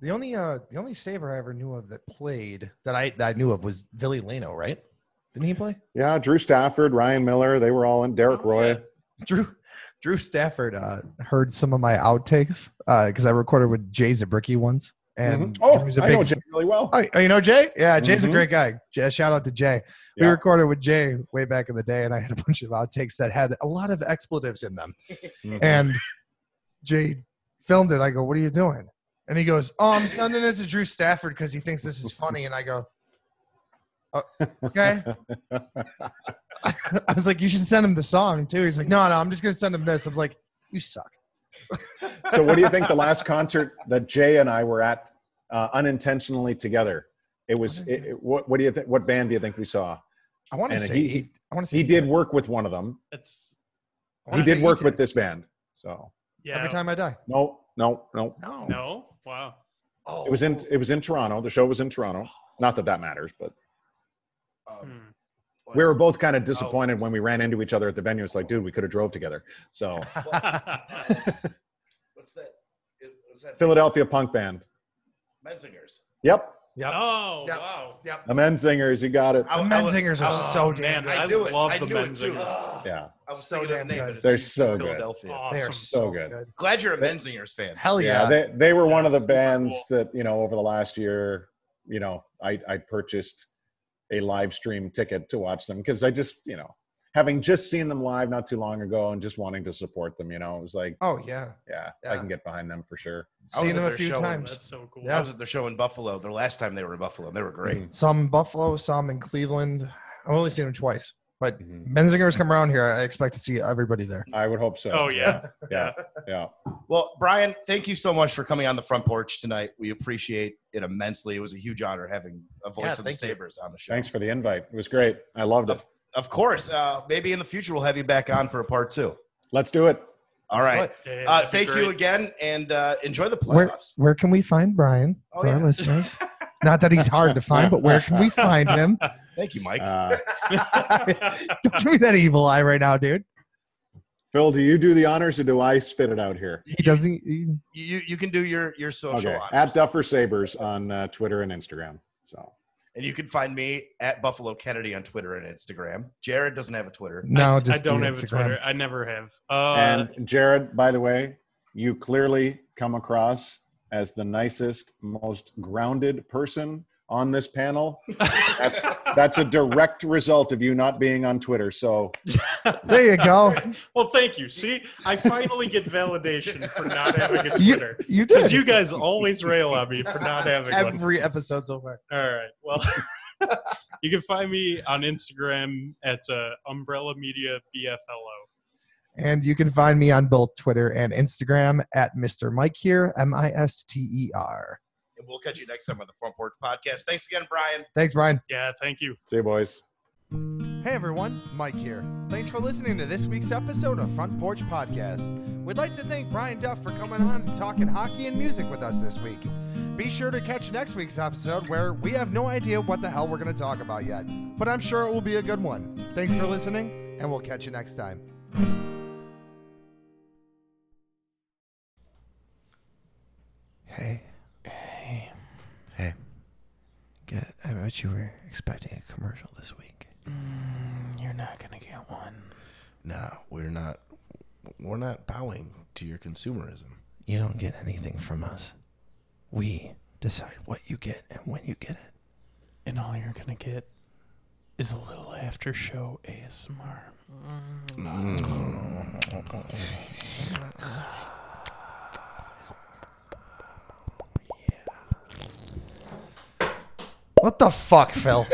the only uh the only Sabre I ever knew of that played that I that I knew of was Ville Leino, right? Didn't he play? yeah. Drew Stafford, Ryan Miller, they were all in. Derek Oh, Roy. yeah. Drew Drew Stafford uh heard some of my outtakes uh because I recorded with Jay Zabricki once. And Mhm. Oh, Drew's a I big know Jay really well. Oh, oh, you know Jay? Yeah, Jay's Mhm. a great guy. Jay, shout out to Jay. We Yeah. recorded with Jay way back in the day, and I had a bunch of outtakes that had a lot of expletives in them. Mhm. And Jay filmed it. I go, "What are you doing?" And he goes, "Oh, I'm sending it to Drew Stafford because he thinks this is funny." And I go, "Uh, "Okay." I was like, "You should send him the song too." He's like, "No, no, I'm just gonna send him this." I was like, "You suck." so what do you think the last concert that Jay and I were at uh, unintentionally together? It was. It, it- what, what do you think? What band do you think we saw? I want to And say he- he. I want to say He did work with one of them. It's He did say work did. with this band. So yeah. Every time I die. no, no, no. No. No. Wow. Oh, It was in it was in Toronto. The show was in Toronto. Not that that matters, but Um, Hmm. we were both kind of disappointed when we ran into each other at the venue. It's like, dude, we could have drove together. So what's that? it- What's that? Philadelphia punk band. Menzingers. Yep, Yep. oh Yep. wow. Yep. the Menzingers. You got it. I- The I was- Menzingers are Oh, so damn man, good. I, I knew it. love I the knew it too. Menzingers. Yeah, I was So damn good. They're so good. Philadelphia. They are so good. Glad you're a Menzingers fan. Hell yeah. yeah. They they were one of the bands cool. that you know over the last year. You know, I I purchased a live stream ticket to watch them because I just you know having just seen them live not too long ago and just wanting to support them. You know, it was like oh yeah. yeah, I can get behind them for sure. I was Seen them a few show times. That's so cool. I Yeah. was at their show in Buffalo. Their last time they were in Buffalo, and they were great. Mhm. Some in Buffalo, some in Cleveland. I've only seen them twice. But Mhm. Menzingers come around here. I expect to see everybody there. I would hope so. Oh yeah. yeah, yeah. Well, Brian, thank you so much for coming on the front porch tonight. We appreciate it immensely. It was a huge honor having a voice Yeah, of the thank you. Sabres on the show. Thanks for the invite. It was great. I loved it. Of course. Uh, maybe in the future we'll have you back on for a part two. Let's do it. All right. Yeah, Uh, that'd thank you again, and uh, enjoy the Where playoffs. where can we find Brian Oh, for our listeners? Not that he's hard to find, but where can we find him? Thank you, Mike. Uh, Don't give me that evil eye right now, dude. Phil, do you do the honors or do I spit it out here? He doesn't. He, you you can do your your social Okay. honors. At Duffer Sabres on uh, Twitter and Instagram. So and you can find me at Buffalo Kennedy on Twitter and Instagram. Jared doesn't have a Twitter. no, I just don't do have a Twitter. I never have. Uh, and Jared, by the way, you clearly come across as the nicest, most grounded person on this panel. That's that's a direct result of you not being on Twitter. So There you go. well, thank you. See, I finally get validation for not having a You, Twitter. you Because did you guys always rail on me for not having one. every episode so far. All right. Well, you can find me on Instagram at uh, Umbrella Media BFLO. And you can find me on both Twitter and Instagram at Mr. Mike here, M I S T E R. And we'll catch you next time on the Front Porch Podcast. Thanks again, Brian. Thanks, Brian. Yeah, thank you. see you boys. Hey everyone, Mike here. Thanks for listening to this week's episode of Front Porch Podcast. We'd like to thank Brian Duff for coming on and talking hockey and music with us this week. Be sure to catch next week's episode where we have no idea what the hell we're going to talk about yet, but I'm sure it will be a good one. Thanks for listening, and we'll catch you next time. Hey. Hey. Hey. Get, I bet you were expecting a commercial this week. Mm, you're not going to get one. No, we're not. We're not bowing to your consumerism. You don't get anything from us. We decide what you get and when you get it. And all you're going to get is a little after show ASMR. Mm. Mm. What the fuck, Phil?